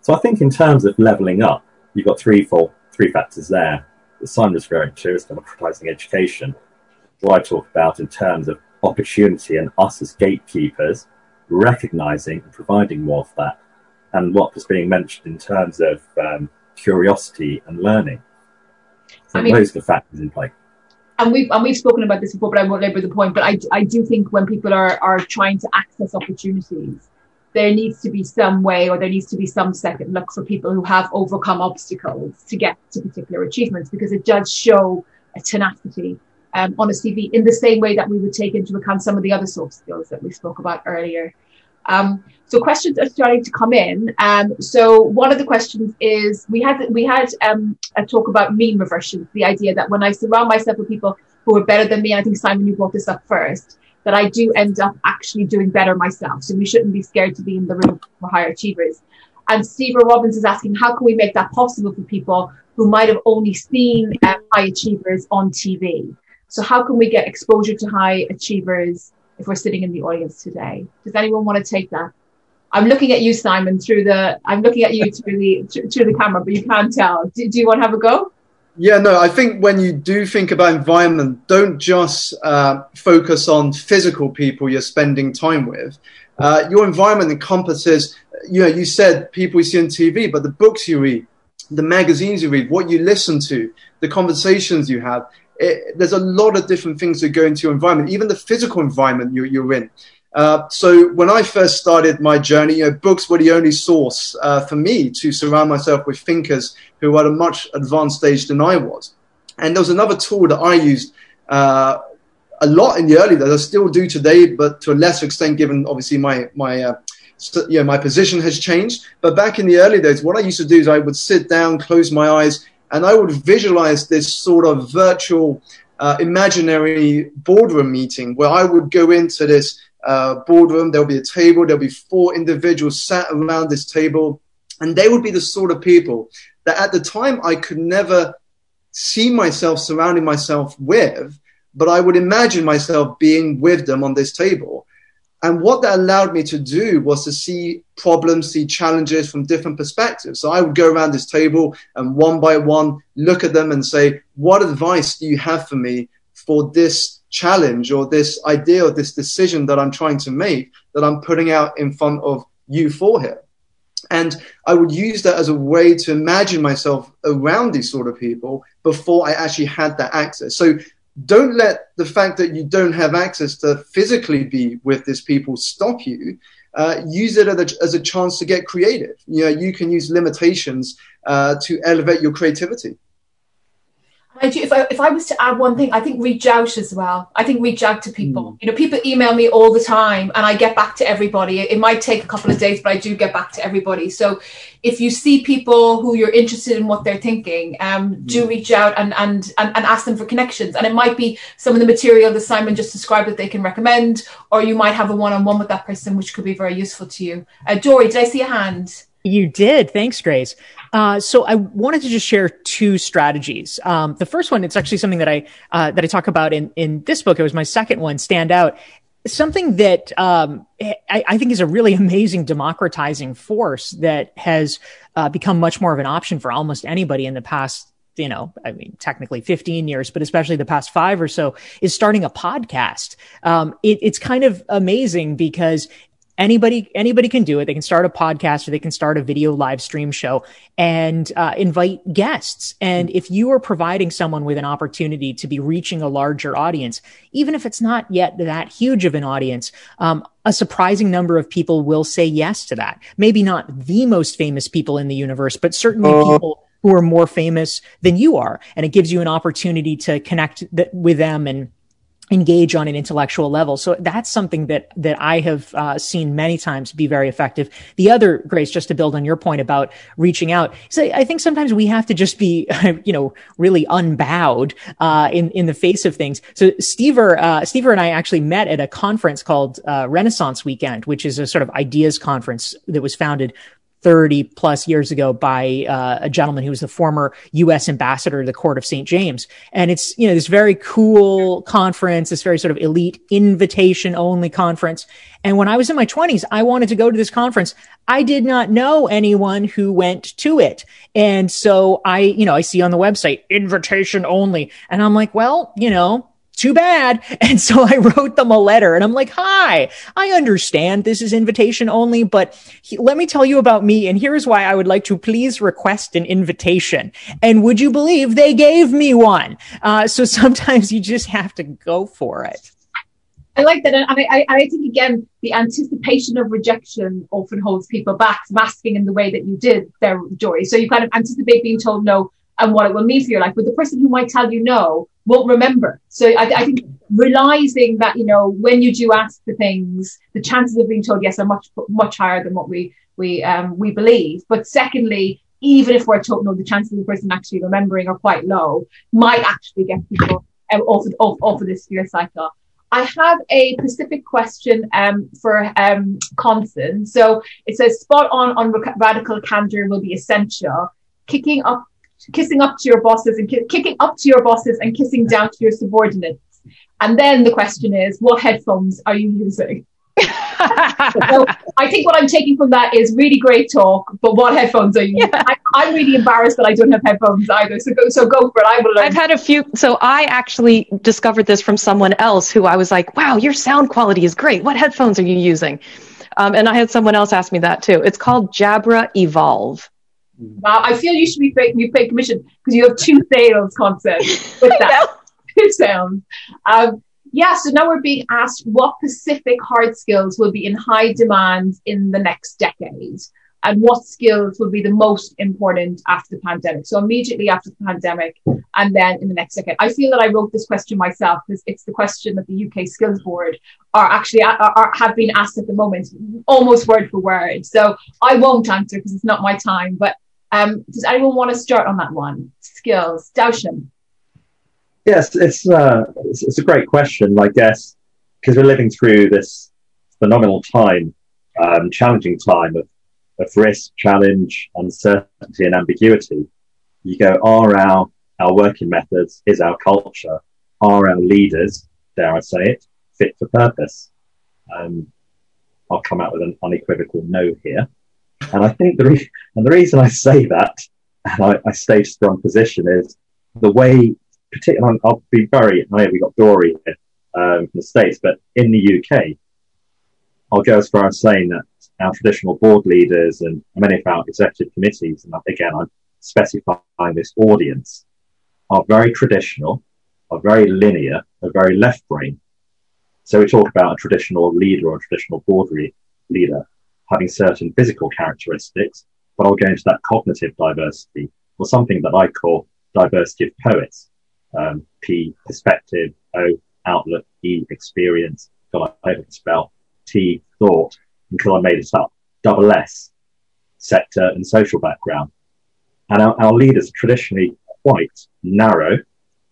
So I think in terms of leveling up, you've got three, four, three factors there that Simon was referring to as democratizing education. What I talk about in terms of opportunity and us as gatekeepers recognizing and providing more of that, and what was being mentioned in terms of um, curiosity and learning. So I mean, those are the factors in play. And we've and we've spoken about this before, but I won't labour the point. But I I do think when people are are trying to access opportunities, there needs to be some way, or there needs to be some second look for people who have overcome obstacles to get to particular achievements, because it does show a tenacity um, on a CV in the same way that we would take into account some of the other soft skills that we spoke about earlier. Um, so questions are starting to come in. Um, so one of the questions is we had we had um, a talk about mean reversion, the idea that when I surround myself with people who are better than me, I think Simon, you brought this up first, that I do end up actually doing better myself. So we shouldn't be scared to be in the room for higher achievers. And Stephen Robbins is asking, how can we make that possible for people who might have only seen um, high achievers on TV? So how can we get exposure to high achievers if we're sitting in the audience today? Does anyone want to take that? I'm looking at you, Simon, through the. I'm looking at you through the through the camera, but you can't tell. Do, do you want to have a go? Yeah, no. I think when you do think about environment, don't just uh, focus on physical people you're spending time with. Uh, your environment encompasses. You know, you said people you see on TV, but the books you read, the magazines you read, what you listen to, the conversations you have it, there's a lot of different things that go into your environment, even the physical environment you, you're in. Uh, so when I first started my journey, you know, books were the only source uh, for me to surround myself with thinkers who were at a much advanced stage than I was. And there was another tool that I used uh, a lot in the early days. I still do today, but to a lesser extent, given obviously my my uh, you know, my position has changed. But back in the early days, what I used to do is I would sit down, close my eyes, and I would visualize this sort of virtual, uh, imaginary boardroom meeting where I would go into this uh, boardroom. There'll be a table. There'll be four individuals sat around this table, and they would be the sort of people that at the time I could never see myself surrounding myself with, but I would imagine myself being with them on this table. And what that allowed me to do was to see problems, see challenges from different perspectives. So I would go around this table and one by one look at them and say, what advice do you have for me for this challenge or this idea or this decision that I'm trying to make that I'm putting out in front of you for here? And I would use that as a way to imagine myself around these sort of people before I actually had that access. So don't let the fact that you don't have access to physically be with these people stop you. Uh, use it as a, as a, chance to get creative. You know, you can use limitations uh, to elevate your creativity. I do, if I if I was to add one thing, I think reach out as well. I think reach out to people. Mm. You know, people email me all the time, and I get back to everybody. It might take a couple of days, but I do get back to everybody. So, if you see people who you're interested in what they're thinking, um, mm. do reach out and, and and and ask them for connections. And it might be some of the material that Simon just described that they can recommend, or you might have a one-on-one with that person, which could be very useful to you. Uh, Dorie, did I see a hand? You did. Thanks, Grace. Uh, so I wanted to just share two strategies. Um, the first one, it's actually something that I uh, that I talk about in in this book. It was my second one, stand out. Something that um, I, I, think is a really amazing democratizing force that has uh, become much more of an option for almost anybody in the past you know, I mean, technically 15 years, but especially the past five or so, is starting a podcast. Um, it, it's kind of amazing because anybody anybody can do it. They can start a podcast or they can start a video live stream show and uh, invite guests. And if you are providing someone with an opportunity to be reaching a larger audience even if it's not yet that huge of an audience um, a surprising number of people will say yes to that. Maybe not the most famous people in the universe but certainly uh, people who are more famous than you are. And it gives you an opportunity to connect th- with them and engage on an intellectual level. So that's something that that I have uh, seen many times be very effective. The other, Grace, just to build on your point about reaching out, so I think sometimes we have to just be, you know, really unbowed uh, in in the face of things. So Stever, uh, Stever and I actually met at a conference called uh, Renaissance Weekend, which is a sort of ideas conference that was founded 30 plus years ago by uh, a gentleman who was the former U.S. ambassador to the court of St. James. And it's, you know, this very cool conference, this very sort of elite invitation only conference. And when I was in my 20s, I wanted to go to this conference. I did not know anyone who went to it. And so I, you know, I see on the website invitation only. And I'm like, well, you know, too bad. And so I wrote them a letter and I'm like, hi, I understand this is invitation only, but he, let me tell you about me. And here's why I would like to please request an invitation. And would you believe they gave me one? Uh, so sometimes you just have to go for it. I like that. And I, I, think, again, the anticipation of rejection often holds people back from asking in the way that you did their joy. So you kind of anticipate being told no and what it will mean for your life. But the person who might tell you no won't remember. So I, I, think realizing that, you know, when you do ask for things, the chances of being told yes are much, much higher than what we, we, um, we believe. But secondly, even if we're told no, the chances of the person actually remembering are quite low, might actually get people off, of, off, off of this fear cycle. I have a specific question um, for um, Constance. So it says spot on on radical candor will be essential. Kicking up kissing up to your bosses and ki- kicking up to your bosses and kissing down to your subordinates. And then the question is, what headphones are you using? so I think what I'm taking from that is really great talk, but what headphones are you? Yeah. I, am really embarrassed that I don't have headphones either. So go, so go for it. I will learn. I've had a few. So I actually discovered this from someone else who I was like, "Wow, your sound quality is great. What headphones are you using?" Um, and I had someone else ask me that too. It's called Jabra Evolve. Wow, I feel you should be paid, you paid commission because you have two sales concepts with that. Two sounds. Um, yeah, so now we're being asked what specific hard skills will be in high demand in the next decade and what skills will be the most important after the pandemic. So immediately after the pandemic and then in the next decade. I feel that I wrote this question myself because it's the question that the UK Skills Board are actually are, are, have been asked at the moment, almost word for word. So I won't answer because it's not my time, but um, does anyone want to start on that one? Skills, Darshan. Yes, it's, uh, it's, it's a great question, I guess, because we're living through this phenomenal time, um, challenging time of, of risk, challenge, uncertainty, and ambiguity. You go, are our our working methods, is our culture, are our leaders, dare I say it, fit for purpose? Um, I'll come out with an unequivocal no here. And I think the re- and the reason I say that, and I, I a strong position, is the way, particularly, I'll be very, I know we got Dorie here um, from the States, but in the UK, I'll go as far as saying that our traditional board leaders and many of our executive committees, and again, I'm specifying this audience, are very traditional, are very linear, are very left brain. So we talk about a traditional leader or a traditional board re- leader having certain physical characteristics, but I'll go into that cognitive diversity or something that I call diversity of poets. um, P perspective, O outlook, E experience, God, I hope spell, T thought, until I made it up, double S sector and social background. And our, our leaders are traditionally quite narrow.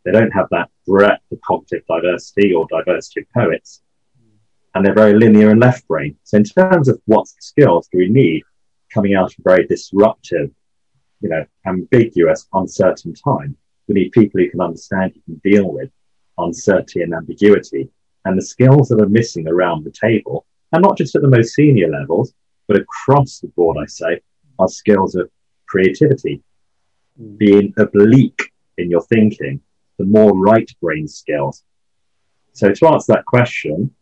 They don't have that breadth of cognitive diversity or diversity of poets. And they're very linear and left brain. So in terms of what skills do we need coming out of a very disruptive, you know, ambiguous, uncertain time, we need people who can understand, who can deal with uncertainty and ambiguity. And the skills that are missing around the table, and not just at the most senior levels, but across the board, I say, are skills of creativity, mm. being oblique in your thinking, the more right brain skills. So to answer that question,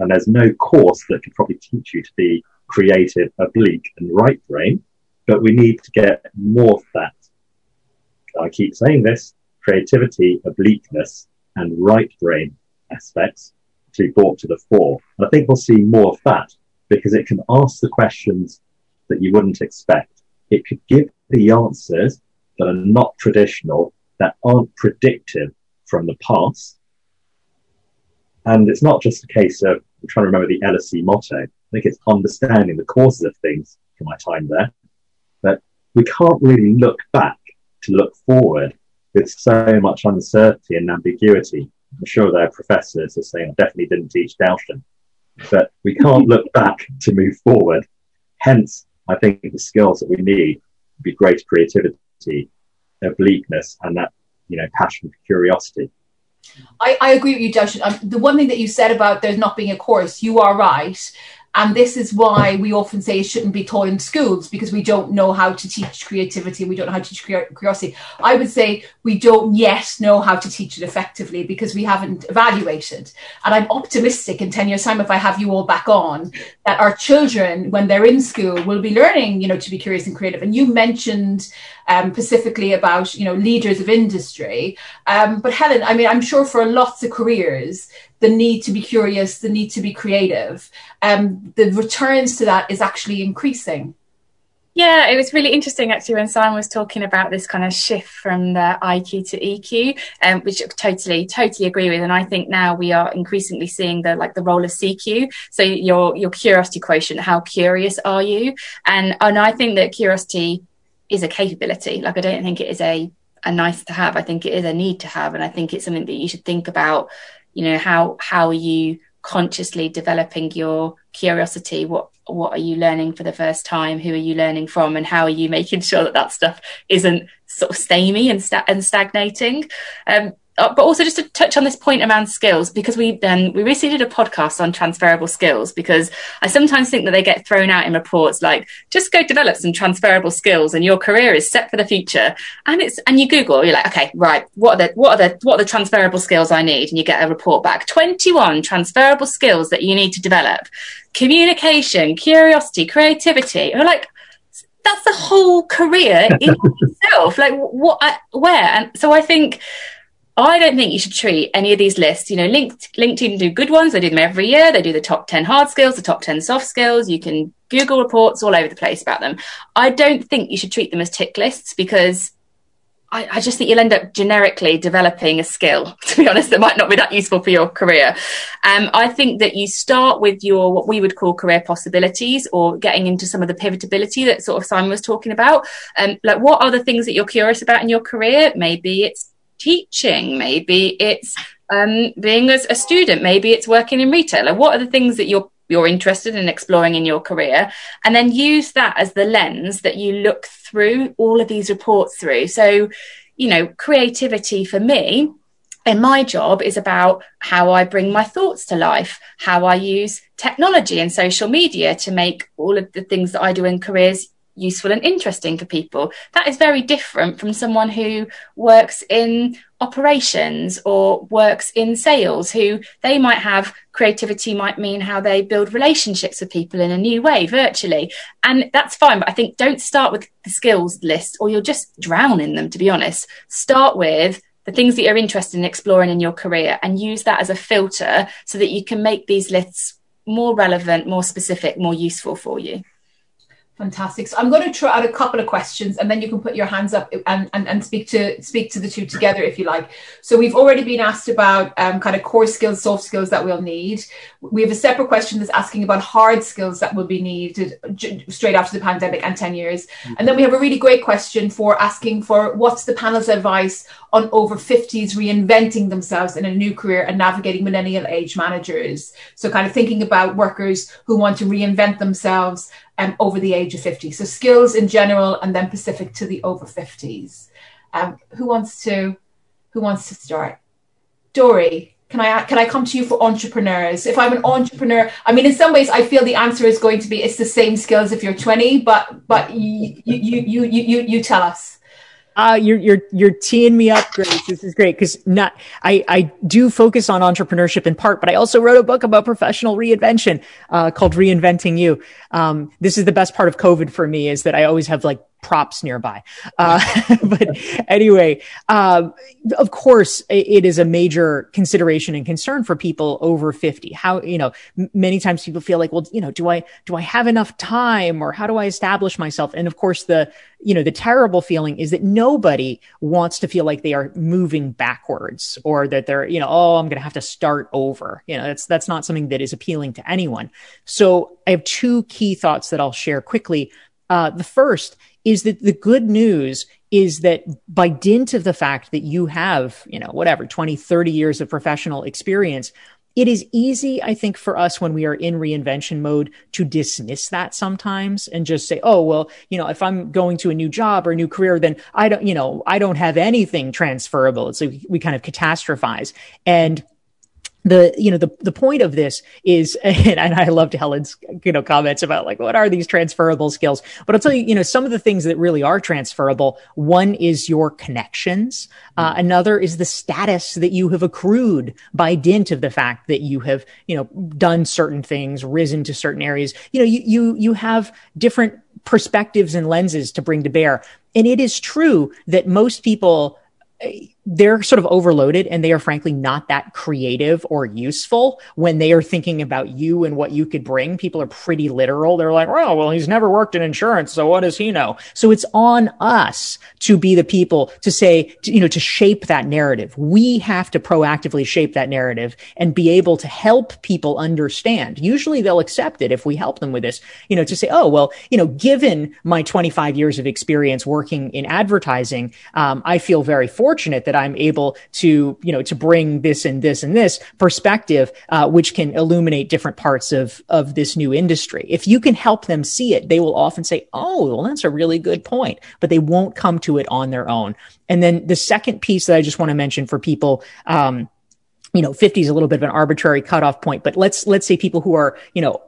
and there's no course that can probably teach you to be creative, oblique, and right brain, but we need to get more of that. I keep saying this creativity, obliqueness, and right brain aspects to be brought to the fore. And I think we'll see more of that because it can ask the questions that you wouldn't expect. It could give the answers that are not traditional, that aren't predictive from the past. And it's not just a case of I'm trying to remember the LSE motto. I think it's understanding the causes of things from my time there. But we can't really look back to look forward with so much uncertainty and ambiguity. I'm sure there are professors are saying I definitely didn't teach Gaussian but we can't look back to move forward. Hence, I think the skills that we need would be greater creativity, obliqueness, and that you know passion for curiosity. I, I agree with you, Josh. Um, the one thing that you said about there not being a course, you are right. And this is why we often say it shouldn't be taught in schools because we don't know how to teach creativity. We don't know how to teach curiosity. I would say we don't yet know how to teach it effectively because we haven't evaluated. And I'm optimistic in 10 years' time, if I have you all back on, that our children, when they're in school, will be learning, you know, to be curious and creative. And you mentioned um, specifically about, you know, leaders of industry. Um, but Helen, I mean, I'm sure for lots of careers, the need to be curious, the need to be creative, um, the returns to that is actually increasing. Yeah, it was really interesting actually when Simon was talking about this kind of shift from the IQ to EQ, um, which I totally, totally agree with. And I think now we are increasingly seeing the like the role of CQ. So your your curiosity quotient, how curious are you? And and I think that curiosity is a capability. Like I don't think it is a a nice to have. I think it is a need to have, and I think it's something that you should think about you know how how are you consciously developing your curiosity? What what are you learning for the first time? Who are you learning from? And how are you making sure that that stuff isn't sort of samey and, sta- and stagnating? Um, Oh, but also just to touch on this point around skills because we then we recently did a podcast on transferable skills because I sometimes think that they get thrown out in reports like just go develop some transferable skills and your career is set for the future. And it's and you Google you're like okay right what are the what are the what are the transferable skills I need? And you get a report back. 21 transferable skills that you need to develop. Communication curiosity creativity. And like that's the whole career in itself. Like what uh, where? And so I think I don't think you should treat any of these lists. You know, LinkedIn do good ones. They do them every year. They do the top 10 hard skills, the top 10 soft skills. You can Google reports all over the place about them. I don't think you should treat them as tick lists because I, I, just think you'll end up generically developing a skill, to be honest, that might not be that useful for your career. Um, I think that you start with your, what we would call career possibilities or getting into some of the pivotability that sort of Simon was talking about. Um, like what are the things that you're curious about in your career? Maybe it's teaching, maybe it's um, being as a student, maybe it's working in retail. Like what are the things that you're you're interested in exploring in your career and then use that as the lens that you look through all of these reports through so you know creativity for me in my job is about how I bring my thoughts to life, how I use technology and social media to make all of the things that I do in careers useful and interesting for people. That is very different from someone who works in operations or works in sales, who they might have creativity might mean how they build relationships with people in a new way virtually. And that's fine. But I think don't start with the skills list or you'll just drown in them, to be honest. Start with the things that you're interested in exploring in your career and use that as a filter so that you can make these lists more relevant, more specific, more useful for you. Fantastic. So I'm going to throw out a couple of questions and then you can put your hands up and, and, and speak to speak to the two together if you like. So we've already been asked about um, kind of core skills, soft skills that we'll need. We have a separate question that's asking about hard skills that will be needed straight after the pandemic and 10 years. Mm-hmm. And then we have a really great question for asking for what's the panel's advice on over 50s reinventing themselves in a new career and navigating millennial age managers. So kind of thinking about workers who want to reinvent themselves um, over the age of 50. So skills in general, and then specific to the over 50s. Um, who wants to who wants to start? Dorie, can I can I come to you for entrepreneurs? If I'm an entrepreneur, I mean, in some ways, I feel the answer is going to be it's the same skills if you're 20, but but you you you you you, you tell us uh, you're you're you're teeing me up, Grace. This is great because not I I do focus on entrepreneurship in part, but I also wrote a book about professional reinvention uh, called Reinventing You. Um, this is the best part of COVID for me is that I always have like props nearby. Uh, but anyway, um, of course, it is a major consideration and concern for people over 50. How, you know, many times people feel like, well, you know, do I, do I have enough time or how do I establish myself? And of course, the, you know, the terrible feeling is that nobody wants to feel like they are moving backwards or that they're, you know, oh, I'm going to have to start over. You know, that's, that's not something that is appealing to anyone. So I have two key thoughts that I'll share quickly. Uh, the first is that the good news is that by dint of the fact that you have, you know, whatever, 20, 30 years of professional experience, it is easy, I think, for us when we are in reinvention mode to dismiss that sometimes and just say, oh, well, you know, if I'm going to a new job or a new career, then I don't, you know, I don't have anything transferable. So we kind of catastrophize. And the you know the the point of this is and I loved Helen's you know comments about like what are these transferable skills? But I'll tell you you know some of the things that really are transferable one is your connections. Uh, another is the status that you have accrued by dint of the fact that you have you know done certain things risen to certain areas. You know you you you have different perspectives and lenses to bring to bear. And it is true that most people they're sort of overloaded and they are frankly not that creative or useful when they are thinking about you and what you could bring. People are pretty literal. They're like, oh, well, he's never worked in insurance. So what does he know? So it's on us to be the people to say, you know, to shape that narrative. We have to proactively shape that narrative and be able to help people understand. Usually they'll accept it if we help them with this, you know, to say, oh, well, you know, given my 25 years of experience working in advertising, um, I feel very fortunate that I'm able to, you know, to bring this and this and this perspective, uh, which can illuminate different parts of, of this new industry. If you can help them see it, they will often say, Oh, well, that's a really good point, but they won't come to it on their own. And then the second piece that I just want to mention for people, um, you know 50 is a little bit of an arbitrary cutoff point but let's let's say people who are you know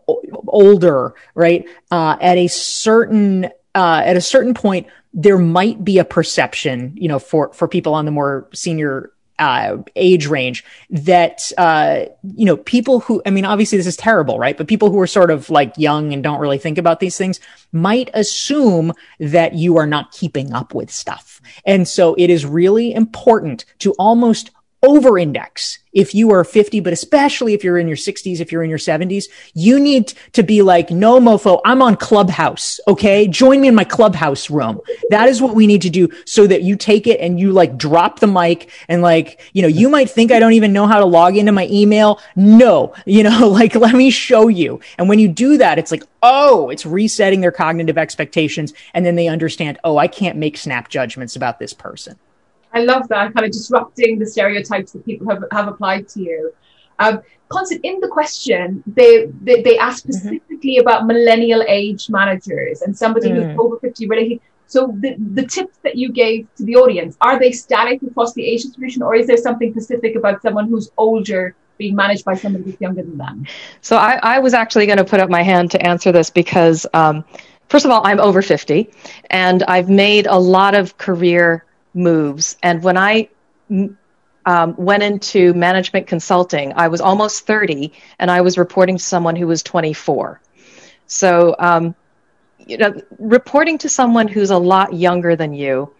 older right uh, at a certain uh, at a certain point there might be a perception, you know, for, for people on the more senior uh, age range that uh, you know people who I mean obviously this is terrible right? But people who are sort of like young and don't really think about these things might assume that you are not keeping up with stuff. And so it is really important to almost over index if you are 50, but especially if you're in your 60s, if you're in your 70s, you need to be like, no, mofo, I'm on Clubhouse. Okay. Join me in my Clubhouse room. That is what we need to do so that you take it and you like drop the mic and like, you know, you might think I don't even know how to log into my email. No, you know, like, let me show you. And when you do that, it's like, oh, it's resetting their cognitive expectations. And then they understand, oh, I can't make snap judgments about this person. I love that kind of disrupting the stereotypes that people have, have applied to you. Um, Constance, in the question, they they, they ask mm-hmm. specifically mm-hmm. about millennial age managers and somebody mm. who's over 50 really. So the, the tips that you gave to the audience, are they static across the age distribution or is there something specific about someone who's older being managed by somebody who's younger than them? So I, I was actually going to put up my hand to answer this because, um, first of all, I'm over 50 and I've made a lot of career moves. And when I um, went into management consulting, I was almost 30 and I was reporting to someone who was 24. So, um, you know, reporting to someone who's a lot younger than you,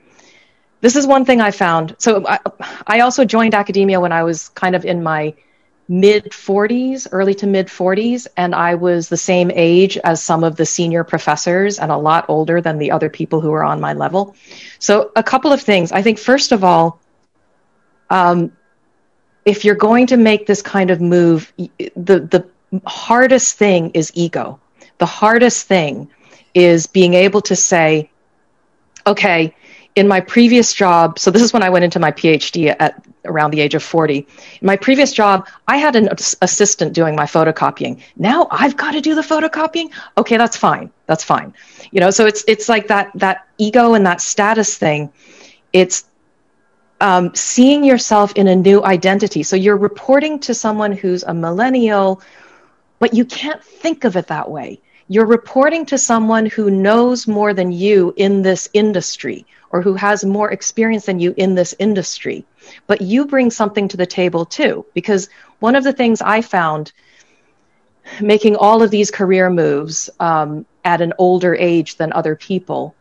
this is one thing I found. So I, I also joined academia when I was kind of in my mid 40s, early to mid 40s, and I was the same age as some of the senior professors and a lot older than the other people who were on my level. So, a couple of things. I think, first of all, um, if you're going to make this kind of move, the, the hardest thing is ego. The hardest thing is being able to say, okay, in my previous job, so this is when I went into my PhD at around the age of 40. In my previous job, I had an assistant doing my photocopying. Now I've got to do the photocopying. Okay, that's fine. That's fine. You know, so it's it's like that that ego and that status thing. It's um, seeing yourself in a new identity. So you're reporting to someone who's a millennial, but you can't think of it that way. You're reporting to someone who knows more than you in this industry or who has more experience than you in this industry. But you bring something to the table too, because one of the things I found making all of these career moves um, at an older age than other people,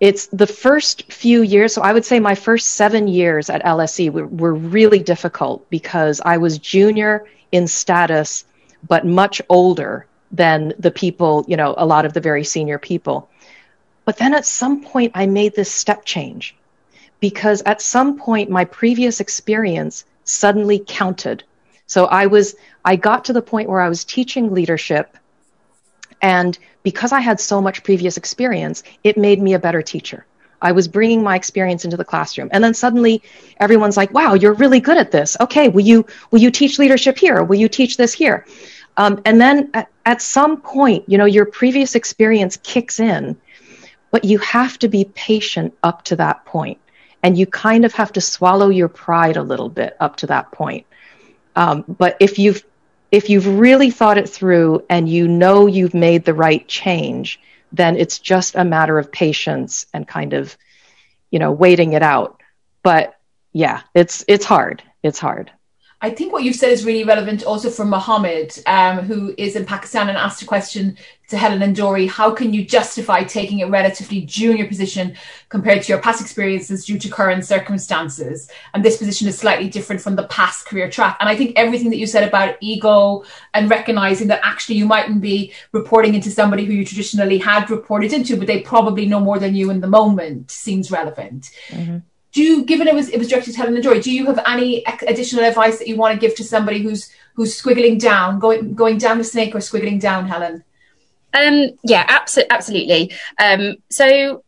it's the first few years. So I would say my first seven years at LSE were, were really difficult because I was junior in status, but much older than the people, you know, a lot of the very senior people. But then at some point, I made this step change because at some point, my previous experience suddenly counted. So I was, I got to the point where I was teaching leadership. And because I had so much previous experience, it made me a better teacher. I was bringing my experience into the classroom. And then suddenly everyone's like, wow, you're really good at this. Okay, will you, will you teach leadership here? Will you teach this here? Um, and then at, at some point, you know, your previous experience kicks in but you have to be patient up to that point. And you kind of have to swallow your pride a little bit up to that point. Um, but if you've if you've really thought it through and you know you've made the right change, then it's just a matter of patience and kind of, you know, waiting it out. But yeah, it's it's hard. It's hard. I think what you've said is really relevant also for Mohammed, um, who is in Pakistan and asked a question to Helen and Dorie How can you justify taking a relatively junior position compared to your past experiences due to current circumstances? And this position is slightly different from the past career track. And I think everything that you said about ego and recognizing that actually you mightn't be reporting into somebody who you traditionally had reported into, but they probably know more than you in the moment seems relevant. Mm-hmm do you, given it was it was directed to Helen and Dorie, do you have any additional advice that you want to give to somebody who's who's squiggling down, going going down the snake or squiggling down, Helen? Um, yeah, absolutely, absolutely. Um, so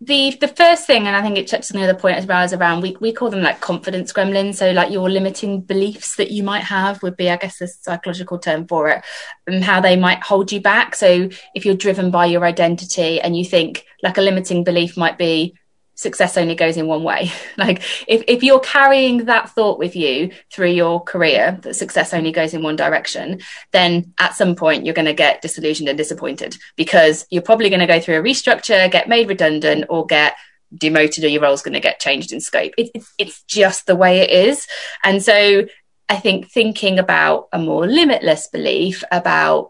the the first thing, and I think it touches on the other point as well, is around we we call them like confidence gremlins. So like your limiting beliefs that you might have would be, I guess, the psychological term for it, and how they might hold you back. So if you're driven by your identity and you think like a limiting belief might be success only goes in one way. like if, if you're carrying that thought with you through your career that success only goes in one direction, then at some point you're going to get disillusioned and disappointed because you're probably going to go through a restructure, get made redundant, or get demoted, or your role's going to get changed in scope. It, it's, it's just the way it is. And so I think thinking about a more limitless belief about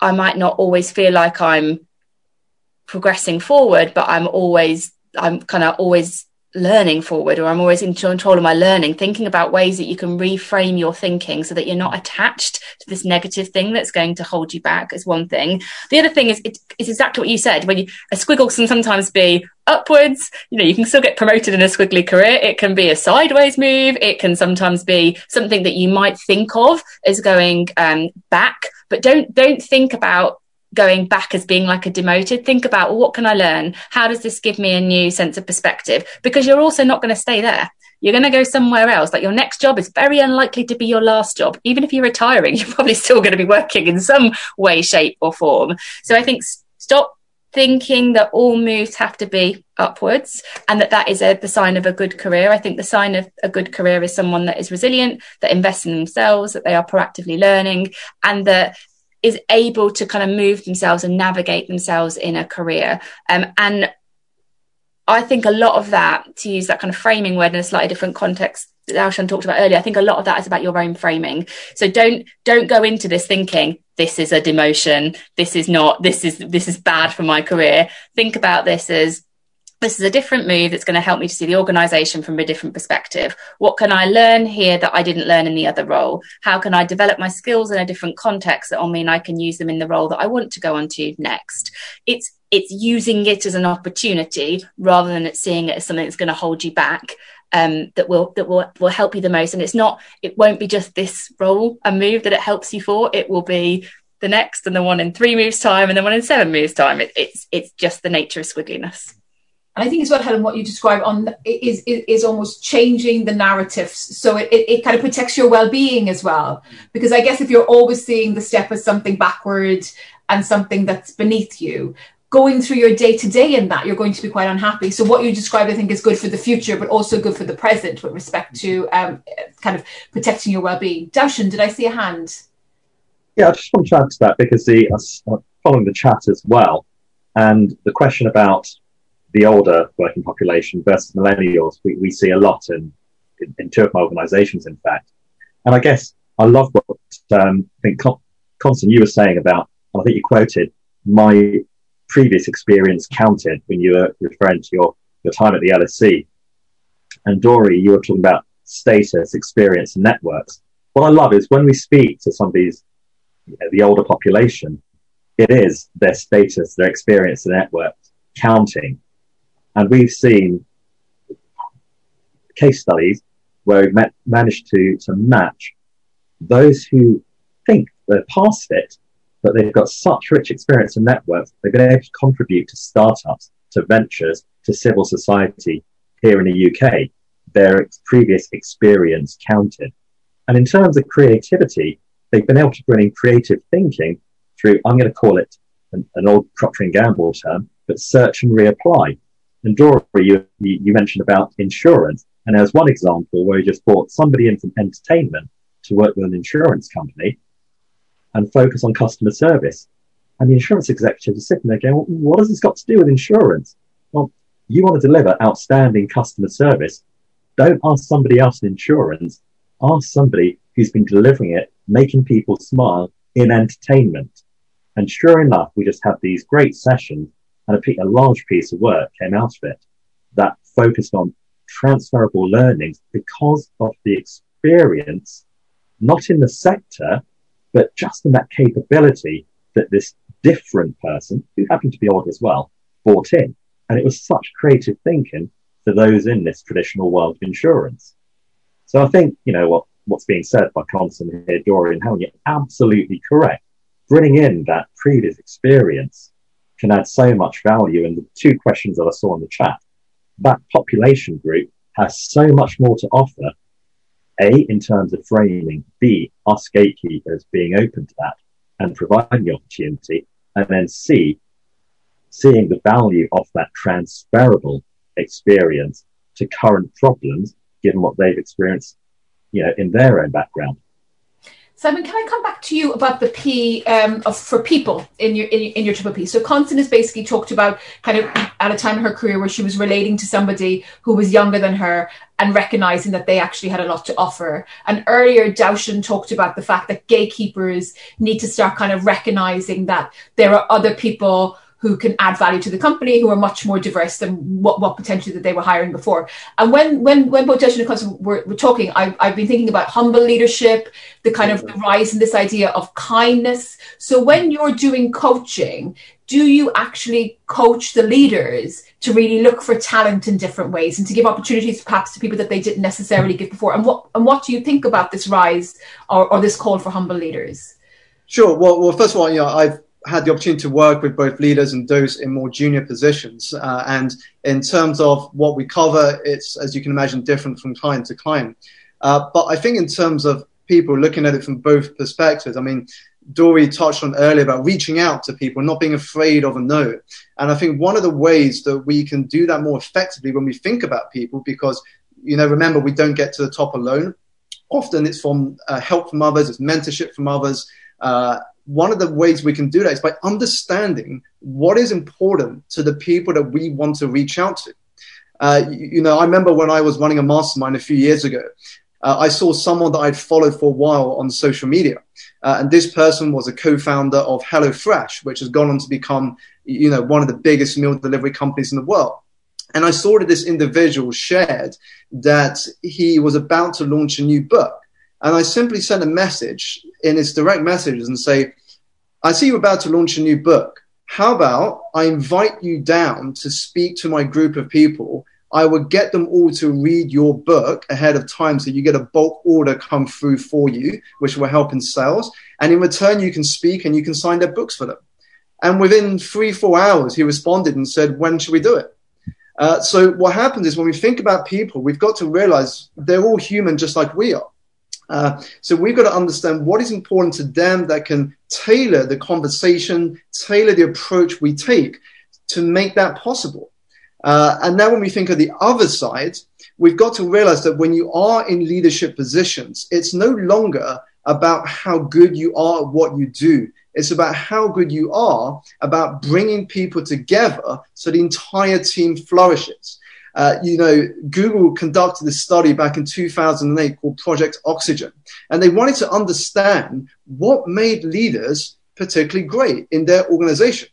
I might not always feel like I'm progressing forward, but I'm always I'm kind of always learning forward or I'm always in control of my learning, thinking about ways that you can reframe your thinking so that you're not attached to this negative thing that's going to hold you back is one thing. The other thing is it's exactly what you said. When you, a squiggle can sometimes be upwards, you know, you can still get promoted in a squiggly career. It can be a sideways move. It can sometimes be something that you might think of as going um, back, but don't, don't think about going back as being like a demoted think about well, what can i learn? How does this give me a new sense of perspective? Because you're also not going to stay there. You're going to go somewhere else. Like your next job is very unlikely to be your last job. Even if you're retiring you're probably still going to be working in some way shape or form. So i think stop thinking that all moves have to be upwards and that that is a, the sign of a good career. I think the sign of a good career is someone that is resilient, that invests in themselves, that they are proactively learning, and that is able to kind of move themselves and navigate themselves in a career. Um, and I think a lot of that, to use that kind of framing word in a slightly different context that Darshan talked about earlier, I think a lot of that is about your own framing. So don't don't go into this thinking this is a demotion, this is not, this is this is bad for my career. Think about this as this is a different move that's going to help me to see the organization from a different perspective. What can I learn here that I didn't learn in the other role? How can I develop my skills in a different context that will mean I can use them in the role that I want to go on to next? It's it's using it as an opportunity rather than it seeing it as something that's going to hold you back. Um, that will that will will help you the most. And it's not it won't be just this role and move that it helps you for. It will be the next and the one in three moves time and the one in seven moves time. It, it's it's just the nature of squiggliness. And I think as well, Helen, what you describe on is, is, is almost changing the narratives. So it, it, it, kind of protects your well-being as well. Because I guess if you're always seeing the step as something backward and something that's beneath you, going through your day to day in that, you're going to be quite unhappy. So what you described, I think, is good for the future, but also good for the present with respect to um, kind of protecting your well-being. Darshan, did I see a hand? Yeah, I just want to add to that because the uh, following the chat as well, and the question about the older working population versus millennials, we, we see a lot in, in, in two of my organizations, in fact. And I guess I love what um, I think Constance you were saying about, I think you quoted, my previous experience counted when you were referring to your, your time at the LSE. And Dorie, you were talking about status, experience, and networks. What I love is when we speak to some of these, you know, the older population, it is their status, their experience, their network counting and we've seen case studies where we've met, managed to, to match those who think they're past it, but they've got such rich experience and networks, they've been able to contribute to startups, to ventures, to civil society here in the UK. Their previous experience counted. And in terms of creativity, they've been able to bring in creative thinking through, I'm going to call it an, an old Procter and Gamble term, but search and reapply. And Dorie, you, you mentioned about insurance. And there's one example where you just brought somebody in from entertainment to work with an insurance company and focus on customer service. And the insurance executive is sitting there going, well, what has this got to do with insurance? Well, you want to deliver outstanding customer service. Don't ask somebody else in insurance. Ask somebody who's been delivering it, making people smile in entertainment. And sure enough, we just had these great sessions and a, a large piece of work came out of it that focused on transferable learnings because of the experience, not in the sector, but just in that capability that this different person, who happened to be odd as well, brought in. And it was such creative thinking for those in this traditional world of insurance. So I think, you know, what, what's being said by Constance here, Dorie and Helen, you're absolutely correct. Bringing in that previous experience can add so much value. And the two questions that I saw in the chat, that population group has so much more to offer. A, in terms of framing, B, us gatekeepers being open to that and providing the opportunity. And then C, seeing the value of that transferable experience to current problems, given what they've experienced, you know, in their own background. Simon, can I come back to you about the P um, of, for people in your in, in your triple P? So Constance has basically talked about kind of at a time in her career where she was relating to somebody who was younger than her and recognizing that they actually had a lot to offer. And earlier, Darshan talked about the fact that gatekeepers need to start kind of recognizing that there are other people who can add value to the company, who are much more diverse than what, what potentially that they were hiring before. And when when when both Josh and were, were talking, I, I've been thinking about humble leadership, the kind of the rise in this idea of kindness. So when you're doing coaching, do you actually coach the leaders to really look for talent in different ways and to give opportunities perhaps to people that they didn't necessarily give before? And what and what do you think about this rise or, or this call for humble leaders? Sure. Well, well, first of all, you know, I've had the opportunity to work with both leaders and those in more junior positions. Uh, and in terms of what we cover, it's, as you can imagine, different from client to client. Uh, but I think in terms of people looking at it from both perspectives, I mean, Dorie touched on earlier about reaching out to people, not being afraid of a no. And I think one of the ways that we can do that more effectively when we think about people, because, you know, remember, we don't get to the top alone. Often it's from uh, help from others, it's mentorship from others. Uh, one of the ways we can do that is by understanding what is important to the people that we want to reach out to. Uh, you, you, know, I remember when I was running a mastermind a few years ago, uh, I saw someone that I'd followed for a while on social media. Uh, and this person was a co-founder of HelloFresh, which has gone on to become, you know, one of the biggest meal delivery companies in the world. And I saw that this individual shared that he was about to launch a new book. And I simply sent a message in his direct messages and say, I see you're about to launch a new book. How about I invite you down to speak to my group of people? I would get them all to read your book ahead of time so you get a bulk order come through for you, which will help in sales. And in return, you can speak and you can sign their books for them. And within three, four hours, he responded and said, When should we do it? Uh, so what happens is when we think about people, we've got to realize they're all human just like we are. Uh, so we've got to understand what is important to them that can tailor the conversation, tailor the approach we take to make that possible. Uh, and now when we think of the other side, we've got to realize that when you are in leadership positions, it's no longer about how good you are at what you do. It's about how good you are about bringing people together so the entire team flourishes. Uh, you know, Google conducted a study back in 2008 called Project Oxygen, and they wanted to understand what made leaders particularly great in their organization.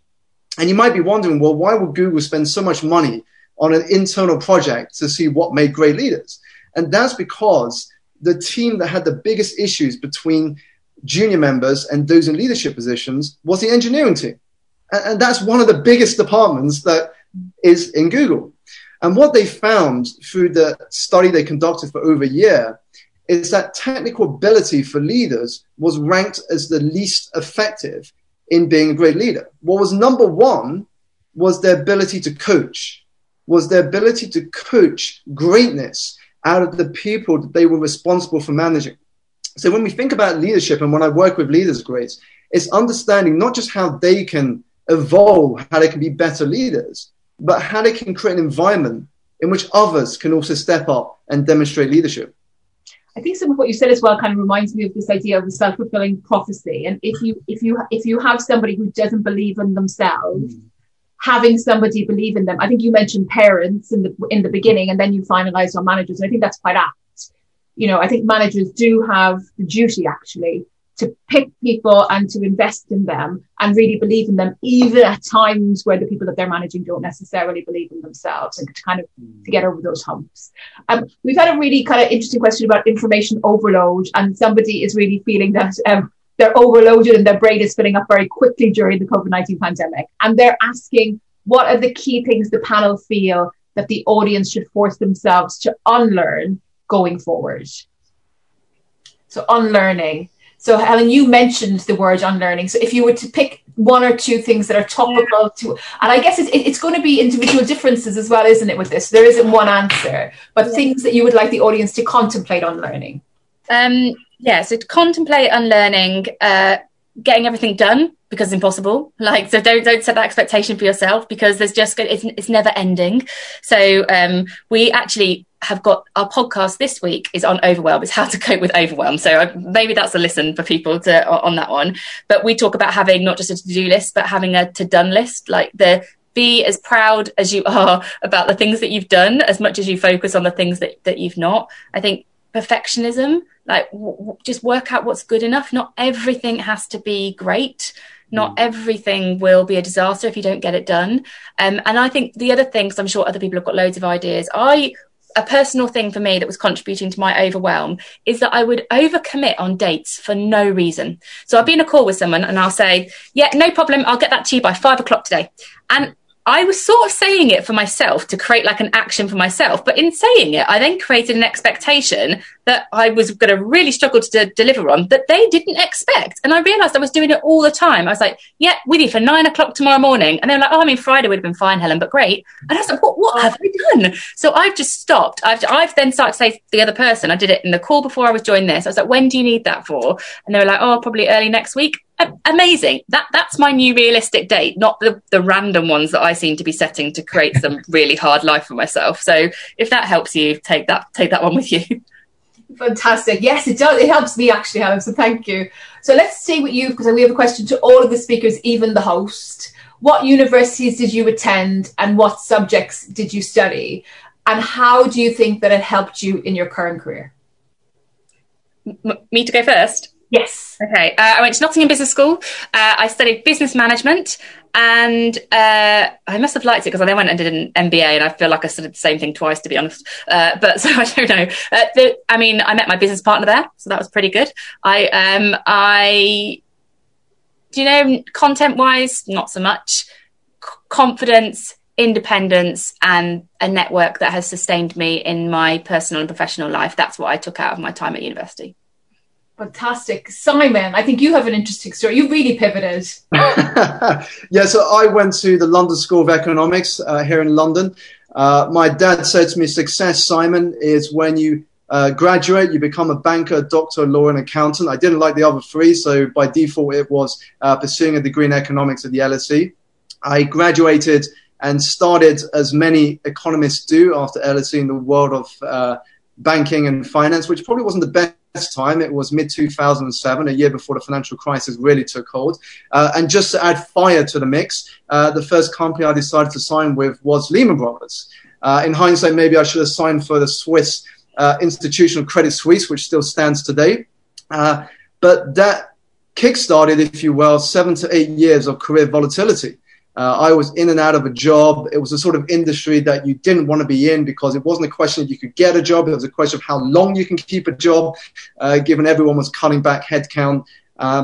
And you might be wondering, well, why would Google spend so much money on an internal project to see what made great leaders? And that's because the team that had the biggest issues between junior members and those in leadership positions was the engineering team. And that's one of the biggest departments that is in Google. And what they found through the study they conducted for over a year is that technical ability for leaders was ranked as the least effective in being a great leader. What was number one was their ability to coach, was their ability to coach greatness out of the people that they were responsible for managing. So when we think about leadership and when I work with leaders, Grace, it's understanding not just how they can evolve, how they can be better leaders, but how they can create an environment in which others can also step up and demonstrate leadership. I think some of what you said as well kind of reminds me of this idea of a self-fulfilling prophecy. And if you if you if you have somebody who doesn't believe in themselves, mm. having somebody believe in them. I think you mentioned parents in the in the beginning, and then you finalized on managers. And I think that's quite apt you know, I think managers do have the duty actually to pick people and to invest in them and really believe in them, even at times where the people that they're managing don't necessarily believe in themselves and to kind of to get over those humps. Um, we've had a really kind of interesting question about information overload and somebody is really feeling that um, they're overloaded and their brain is filling up very quickly during the COVID-19 pandemic. And they're asking, what are the key things the panel feel that the audience should force themselves to unlearn going forward. So unlearning. So Helen, you mentioned the word unlearning. So if you were to pick one or two things that are topical to, and I guess it's, it's going to be individual differences as well, isn't it? With this, there isn't one answer, but yeah. things that you would like the audience to contemplate unlearning. Um, yeah. So to contemplate unlearning, uh, getting everything done because it's impossible. Like, so don't don't set that expectation for yourself because there's just it's it's never ending. So um, we actually have got our podcast this week is on overwhelm. It's how to cope with overwhelm. So maybe that's a listen for people to on that one. But we talk about having not just a to do list, but having a to done list. Like the be as proud as you are about the things that you've done, as much as you focus on the things that that you've not. I think perfectionism, like w- just work out what's good enough. Not everything has to be great not mm. everything will be a disaster if you don't get it done. Um, and I think the other thing, because I'm sure other people have got loads of ideas, I a personal thing for me that was contributing to my overwhelm is that I would overcommit on dates for no reason. So I'll be in a call with someone and I'll say, yeah, no problem. I'll get that to you by five o'clock today. And I was sort of saying it for myself to create like an action for myself. But in saying it, I then created an expectation that I was going to really struggle to deliver on that they didn't expect. And I realized I was doing it all the time. I was like, yeah, with you for nine o'clock tomorrow morning. And they're like, oh, I mean, Friday would have been fine, Helen, but great. And I was like, what, what have I done? So I've just stopped. I've, I've then started to say to the other person, I did it in the call before I was joining this. I was like, when do you need that for? And they were like, oh, probably early next week amazing. That that's my new realistic date, not the the random ones that I seem to be setting to create some really hard life for myself. So if that helps you, take that take that one with you. Fantastic. Yes, it does. It helps me actually, Helen. So thank you. So let's see what you because we have a question to all of the speakers, even the host. What universities did you attend, and what subjects did you study, and how do you think that it helped you in your current career? M- me to go first. Yes. Okay. Uh, I went to Nottingham Business School. Uh, I studied business management and uh, I must have liked it because I then went and did an MBA, and I feel like I did the same thing twice, to be honest. Uh, but so I don't know. Uh, the, I mean, I met my business partner there, so that was pretty good. I um, I do you know content wise, not so much. C- confidence, independence, and a network that has sustained me in my personal and professional life. That's what I took out of my time at university. Fantastic. Simon, I think you have an interesting story. You really pivoted. yeah, so I went to the London School of Economics uh, here in London. Uh, my dad said to me, Success, Simon, is when you uh, graduate, you become a banker, doctor, lawyer, and accountant. I didn't like the other three, so by default, it was uh, pursuing a degree in economics at the LSE. I graduated and started, as many economists do after LSE, in the world of uh, banking and finance, which probably wasn't the best time. It was mid 2007, a year before the financial crisis really took hold. Uh, and just to add fire to the mix, uh, the first company I decided to sign with was Lehman Brothers. Uh, in hindsight, maybe I should have signed for the Swiss uh, institutional Credit Suisse, which still stands today. Uh, but that kickstarted, if you will, seven to eight years of career volatility. Uh, I was in and out of a job. It was a sort of industry that you didn't want to be in because it wasn't a question if you could get a job. It was a question of how long you can keep a job, uh, given everyone was cutting back headcount. Uh,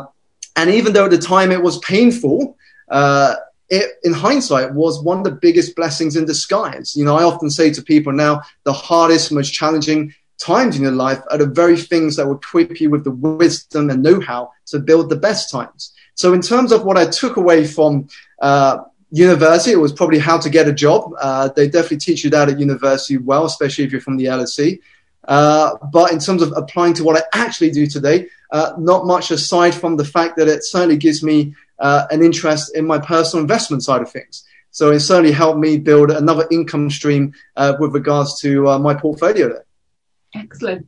and even though at the time it was painful, uh, it, in hindsight, was one of the biggest blessings in disguise. You know, I often say to people now, the hardest, most challenging times in your life are the very things that will equip you with the wisdom and know-how to build the best times. So in terms of what I took away from uh, university, it was probably how to get a job. Uh, they definitely teach you that at university well, especially if you're from the LSE. Uh, but in terms of applying to what I actually do today, uh, not much aside from the fact that it certainly gives me uh, an interest in my personal investment side of things. So it certainly helped me build another income stream uh, with regards to my portfolio there. Excellent.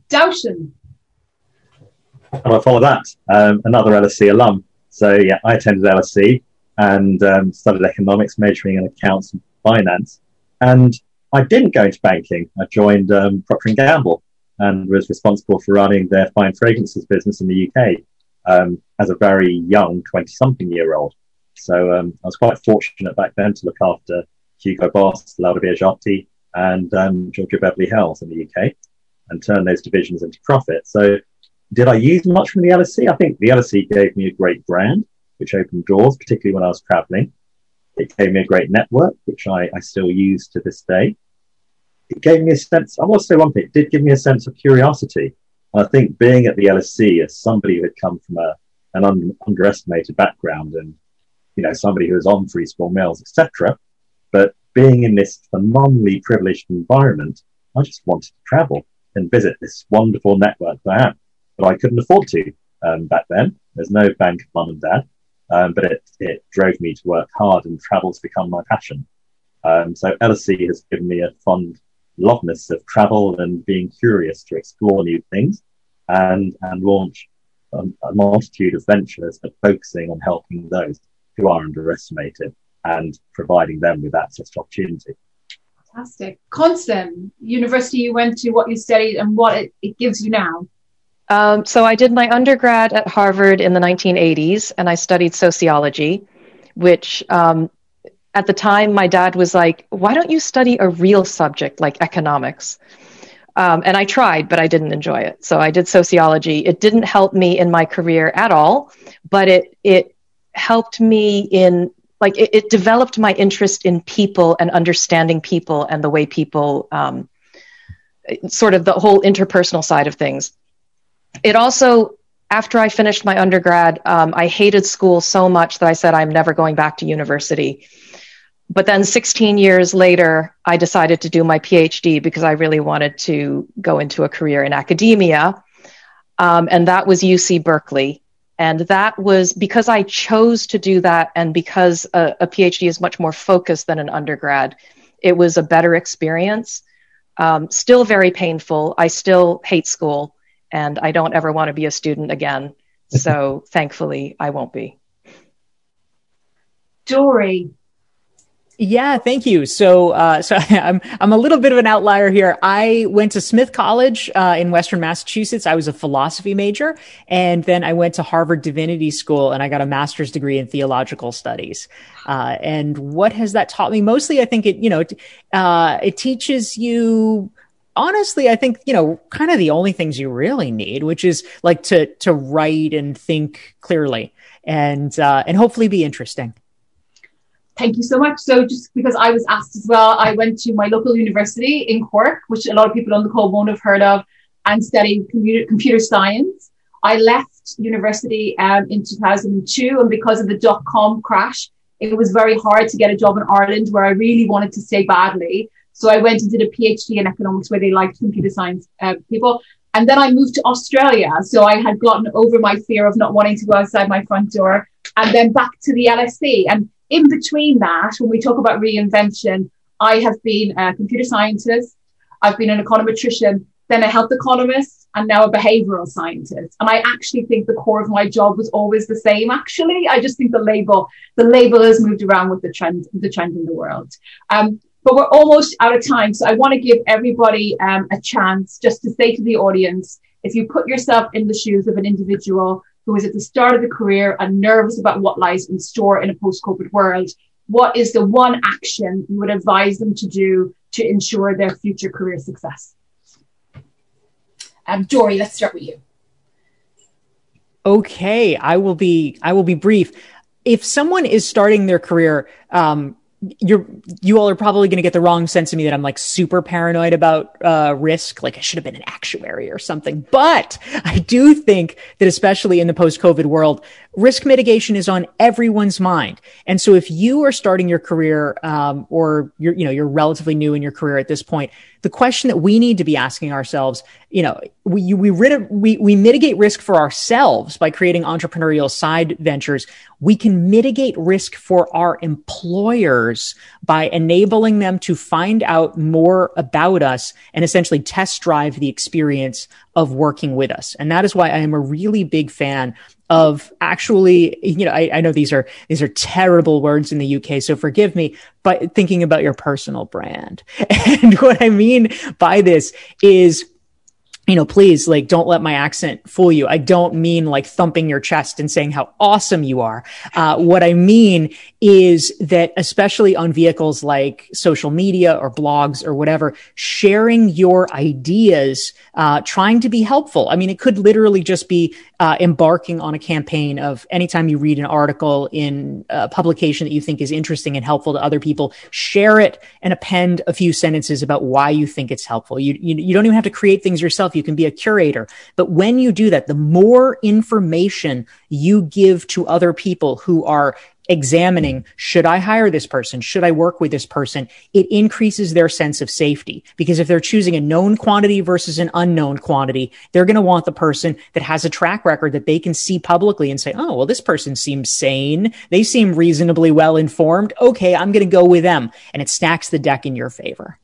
and I follow that. Um, another LSE alum. So yeah, I attended LSE and um, studied economics, majoring in accounts and finance. And I didn't go into banking. I joined um, Procter and Gamble and was responsible for running their fine fragrances business in the UK um, as a very young 20-something year old. So um, I was quite fortunate back then to look after Hugo Boss, Laura Biagiotti, and um, Giorgio Beverly Hills in the UK and turn those divisions into profit. So did I use much from the LSE? I think the LSE gave me a great brand, which opened doors, particularly when I was traveling. It gave me a great network, which I, I still use to this day. It gave me a sense, I will say one thing, it did give me a sense of curiosity. I think being at the LSE as somebody who had come from a, an un, underestimated background and, you know, somebody who was on free school meals, etc., but being in this phenomenally privileged environment, I just wanted to travel and visit this wonderful network that I have but I couldn't afford to um, back then. There's no bank of mum and dad, um, but it, it drove me to work hard and travel to become my passion. Um, so LSE has given me a fond loveness of travel and being curious to explore new things and, and launch a, a multitude of ventures, but focusing on helping those who are underestimated and providing them with access to opportunity. Fantastic. Constance, university you went to, what you studied, and what it, it gives you now. Um, so I did my undergrad at Harvard in the 1980s, and I studied sociology, which um, at the time my dad was like, "Why don't you study a real subject like economics?" Um, and I tried, but I didn't enjoy it. So I did sociology. It didn't help me in my career at all, but it it helped me in like it, it developed my interest in people and understanding people and the way people um, sort of the whole interpersonal side of things it also after I finished my undergrad, um, I hated school so much that I said I'm never going back to university. But then 16 years later, I decided to do my PhD because I really wanted to go into a career in academia. Um, and that was UC Berkeley. And that was because I chose to do that and because a, a PhD is much more focused than an undergrad, it was a better experience. Um, still very painful. I still hate school and I don't ever want to be a student again. So thankfully, I won't be. Dorie. Yeah, thank you. So, uh, so I'm I'm a little bit of an outlier here. I went to Smith College uh, in Western Massachusetts. I was a philosophy major, and then I went to Harvard Divinity School, and I got a master's degree in theological studies. Uh, and what has that taught me? Mostly, I think it you know uh, it teaches you honestly, I think, you know, kind of the only things you really need, which is like to, to write and think clearly and, uh, and hopefully be interesting. Thank you so much. So just because I was asked as well, I went to my local university in Cork, which a lot of people on the call won't have heard of, and studied computer, science. I left university um, in 2002, and because of the dot com crash, it was very hard to get a job in Ireland where I really wanted to stay badly. So I went and did a PhD in economics where they liked computer science uh, people. And then I moved to Australia. So I had gotten over my fear of not wanting to go outside my front door and then back to the LSE. And in between that, when we talk about reinvention, I have been a computer scientist. I've been an econometrician, then a health economist, and now a behavioral scientist. And I actually think the core of my job was always the same. Actually, I just think the label, the label has moved around with the trend, the trend in the world. Um, but we're almost out of time. So I want to give everybody um, a chance just to say to the audience, if you put yourself in the shoes of an individual who is at the start of the career and nervous about what lies in store in a post-COVID world, what is the one action you would advise them to do to ensure their future career success? Um, Dorie, let's start with you. Okay, I will be I will be brief. If someone is starting their career um, you're you all are probably going to get the wrong sense of me that I'm like super paranoid about uh, risk. Like I should have been an actuary or something. But I do think that especially in the post-COVID world, risk mitigation is on everyone's mind. And so if you are starting your career um, or you're you know you're relatively new in your career at this point, the question that we need to be asking ourselves, you know, we we rid we we mitigate risk for ourselves by creating entrepreneurial side ventures. We can mitigate risk for our employers by enabling them to find out more about us and essentially test drive the experience of working with us. And that is why I am a really big fan of actually, you know, I, I, know these are these are terrible words in the UK, so forgive me, but thinking about your personal brand. And what I mean by this is you know, please, like, don't let my accent fool you. I don't mean like thumping your chest and saying how awesome you are. Uh, what I mean is that, especially on vehicles like social media or blogs or whatever, sharing your ideas, uh, trying to be helpful. I mean, it could literally just be uh, embarking on a campaign of anytime you read an article in a publication that you think is interesting and helpful to other people, share it and append a few sentences about why you think it's helpful. You, you, you don't even have to create things yourself you can be a curator. But when you do that, the more information you give to other people who are examining should I hire this person? Should I work with this person? It increases their sense of safety because if they're choosing a known quantity versus an unknown quantity, they're going to want the person that has a track record that they can see publicly and say, Oh, well, this person seems sane. They seem reasonably well informed. Okay. I'm going to go with them. And it stacks the deck in your favor.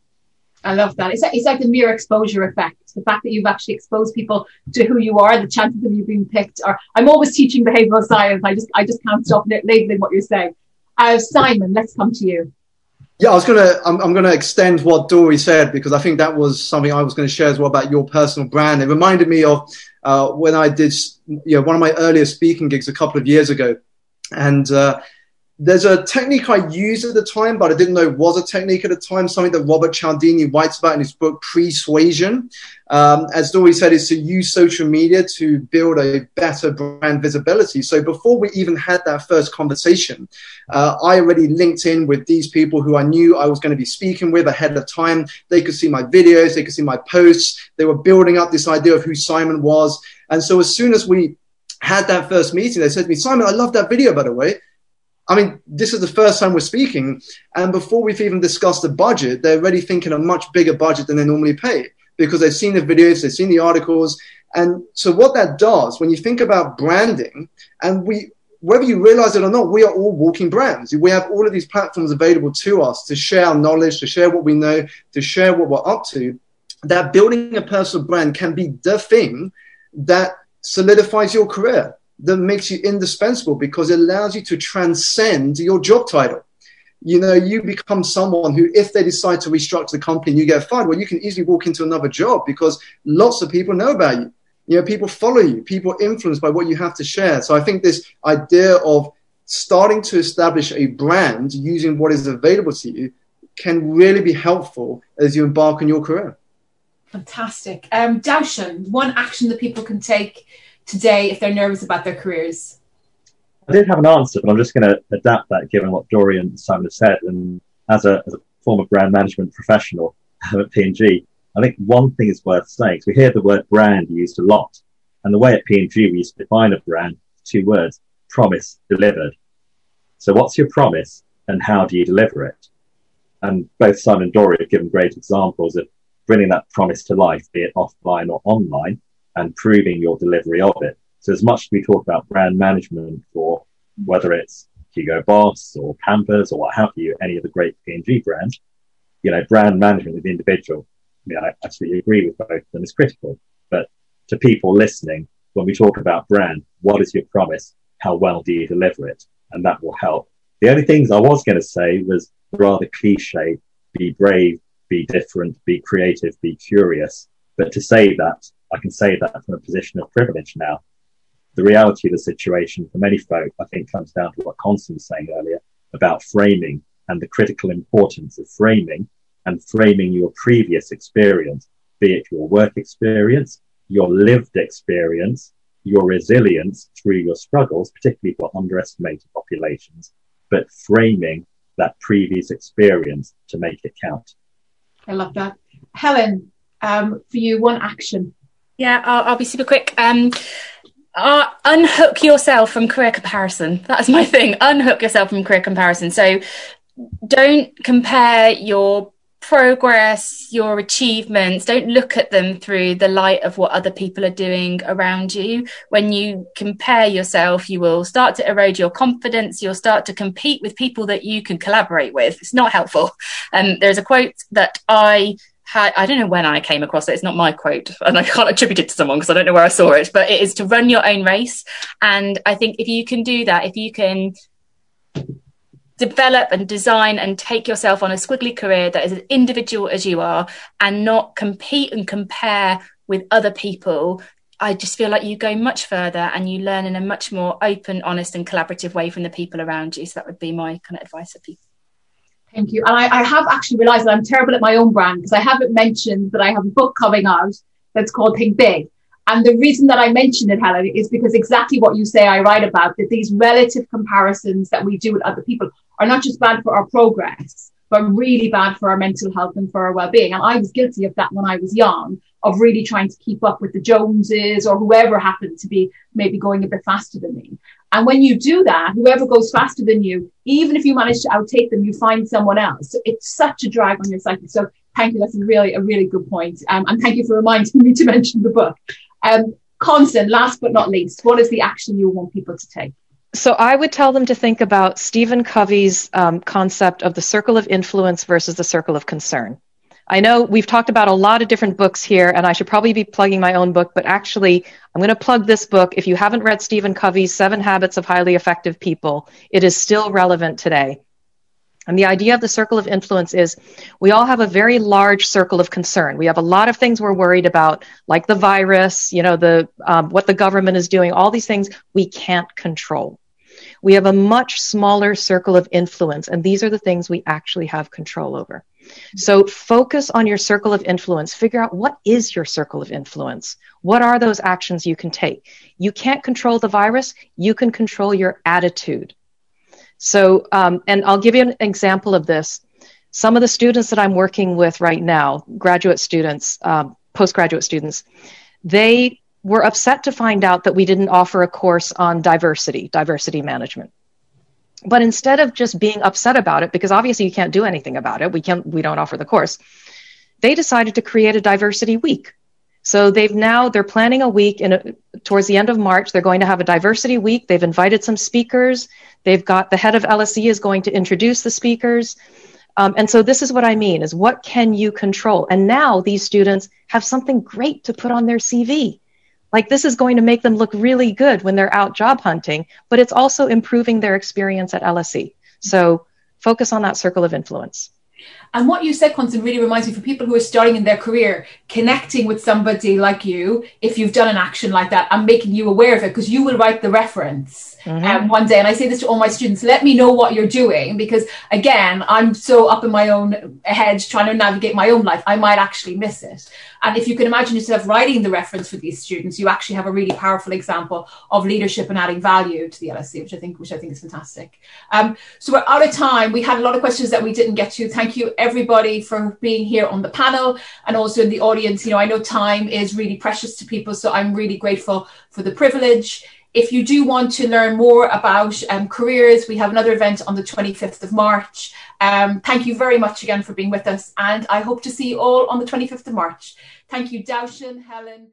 I love that. It's, it's like the mere exposure effect. The fact that you've actually exposed people to who you are, the chances of you being picked are, I'm always teaching behavioral science. I just, I just can't stop labeling what you're saying. Uh, Simon, let's come to you. Yeah, I was gonna. I'm, I'm, gonna extend what Dorie said because I think that was something I was going to share as well about your personal brand. It reminded me of uh, when I did, you know, one of my earlier speaking gigs a couple of years ago, and uh, there's a technique I used at the time, but I didn't know it was a technique at the time, something that Robert Cialdini writes about in his book Pre-Suasion. Um, as Dorie said, is to use social media to build a better brand visibility. So before we even had that first conversation, uh, I already linked in with these people who I knew I was going to be speaking with ahead of time. They could see my videos, they could see my posts. They were building up this idea of who Simon was. And so as soon as we had that first meeting, they said to me, Simon, I love that video, by the way. I mean, this is the first time we're speaking, and before we've even discussed the budget, they're already thinking a much bigger budget than they normally pay because they've seen the videos, they've seen the articles. And so, what that does when you think about branding, and we, whether you realize it or not, we are all walking brands. We have all of these platforms available to us to share our knowledge, to share what we know, to share what we're up to. That building a personal brand can be the thing that solidifies your career that makes you indispensable because it allows you to transcend your job title. you know, you become someone who, if they decide to restructure the company and you get fired, well, you can easily walk into another job because lots of people know about you. You know, people follow you, people influenced by what you have to share. So I think this idea of starting to establish a brand using what is available to you can really be helpful as you embark on your career. Fantastic. Um, Darshan, one action that people can take today if they're nervous about their careers. I did have an answer, but I'm just going to adapt that given what Dorian and Simon have said. And as a, as a former brand management professional at P&G, I think one thing is worth saying, we hear the word brand used a lot. And the way at P&G we used to define a brand, two words, promise delivered. So what's your promise and how do you deliver it? And both Simon and Dorie have given great examples of bringing that promise to life, be it offline or online, and proving your delivery of it. So as much as we talk about brand management for whether it's Hugo Boss or Pampers or what have you, any of the great P&G brands, you know, brand management of the individual, I absolutely agree with both of them is critical. But to people listening, when we talk about brand, what is your promise? How well do you deliver it? And that will help. The only things I was going to say was rather cliche, be brave, be different, be creative, be curious. But to say that, I can say that from a position of privilege now the reality of the situation for many folk, I think, comes down to what Constance was saying earlier about framing and the critical importance of framing and framing your previous experience, be it your work experience, your lived experience, your resilience through your struggles, particularly for underestimated populations, but framing that previous experience to make it count. I love that. Helen, um, for you, one action. Yeah, I'll, I'll be super quick. Um, uh, unhook yourself from career comparison. That's my thing. Unhook yourself from career comparison. So don't compare your progress, your achievements, don't look at them through the light of what other people are doing around you. When you compare yourself, you will start to erode your confidence. You'll start to compete with people that you can collaborate with. It's not helpful. And um, there's a quote that I had, I don't know when I came across it. It's not my quote, and I can't attribute it to someone because I don't know where I saw it. But it is to run your own race, and I think if you can do that, if you can develop and design and take yourself on a squiggly career that is as individual as you are, and not compete and compare with other people. I just feel like you go much further and you learn in a much more open, honest, and collaborative way from the people around you. So that would be my kind of advice for people. Thank you. And I, I have actually realized that I'm terrible at my own brand because I haven't mentioned that I have a book coming out that's called Think Big. And the reason that I mention it, Helen, is because exactly what you say I write about, that these relative comparisons that we do with other people are not just bad for our progress, but really bad for our mental health and for our well-being. And I was guilty of that when I was young, of really trying to keep up with the Joneses or whoever happened to be maybe going a bit faster than me. And when you do that, whoever goes faster than you, even if you manage to outtake them, you find someone else. So it's such a drag on your psyche. So thank you. That's really, a really good point. Um, and thank you for reminding me to mention the book. Um, Constance, last but not least, what is the action you want people to take? So I would tell them to think about Stephen Covey's um, concept of the circle of influence versus the circle of concern. I know we've talked about a lot of different books here, and I should probably be plugging my own book, but actually, I'm going to plug this book. If you haven't read Stephen Covey's Seven Habits of Highly Effective People, it is still relevant today. And the idea of the circle of influence is we all have a very large circle of concern. We have a lot of things we're worried about, like the virus, you know, the um, what the government is doing, all these things we can't control. We have a much smaller circle of influence, and these are the things we actually have control over. So focus on your circle of influence. Figure out what is your circle of influence. What are those actions you can take? You can't control the virus. You can control your attitude. So, um, and I'll give you an example of this. Some of the students that I'm working with right now, graduate students, um, postgraduate students, they were upset to find out that we didn't offer a course on diversity, diversity management. But instead of just being upset about it, because obviously you can't do anything about it, we can't, we don't offer the course. They decided to create a diversity week. So they've now they're planning a week in a, towards the end of March. They're going to have a diversity week. They've invited some speakers. They've got the head of LSE is going to introduce the speakers. Um, and so this is what I mean is what can you control? And now these students have something great to put on their CV. Like this is going to make them look really good when they're out job hunting, but it's also improving their experience at LSE. So focus on that circle of influence. And what you said, Constance, really reminds me for people who are starting in their career, connecting with somebody like you, if you've done an action like that, and making you aware of it, because you will write the reference mm-hmm. um, one day. And I say this to all my students let me know what you're doing, because again, I'm so up in my own head trying to navigate my own life, I might actually miss it. And if you can imagine yourself writing the reference for these students, you actually have a really powerful example of leadership and adding value to the LSE, which I think which I think is fantastic. Um, so we're out of time. We had a lot of questions that we didn't get to. Thank you everybody for being here on the panel and also in the audience. You know, I know time is really precious to people, so I'm really grateful for the privilege. If you do want to learn more about um, careers, we have another event on the 25th of March. Um, thank you very much again for being with us, and I hope to see you all on the 25th of March. Thank you, Darshan, Helen.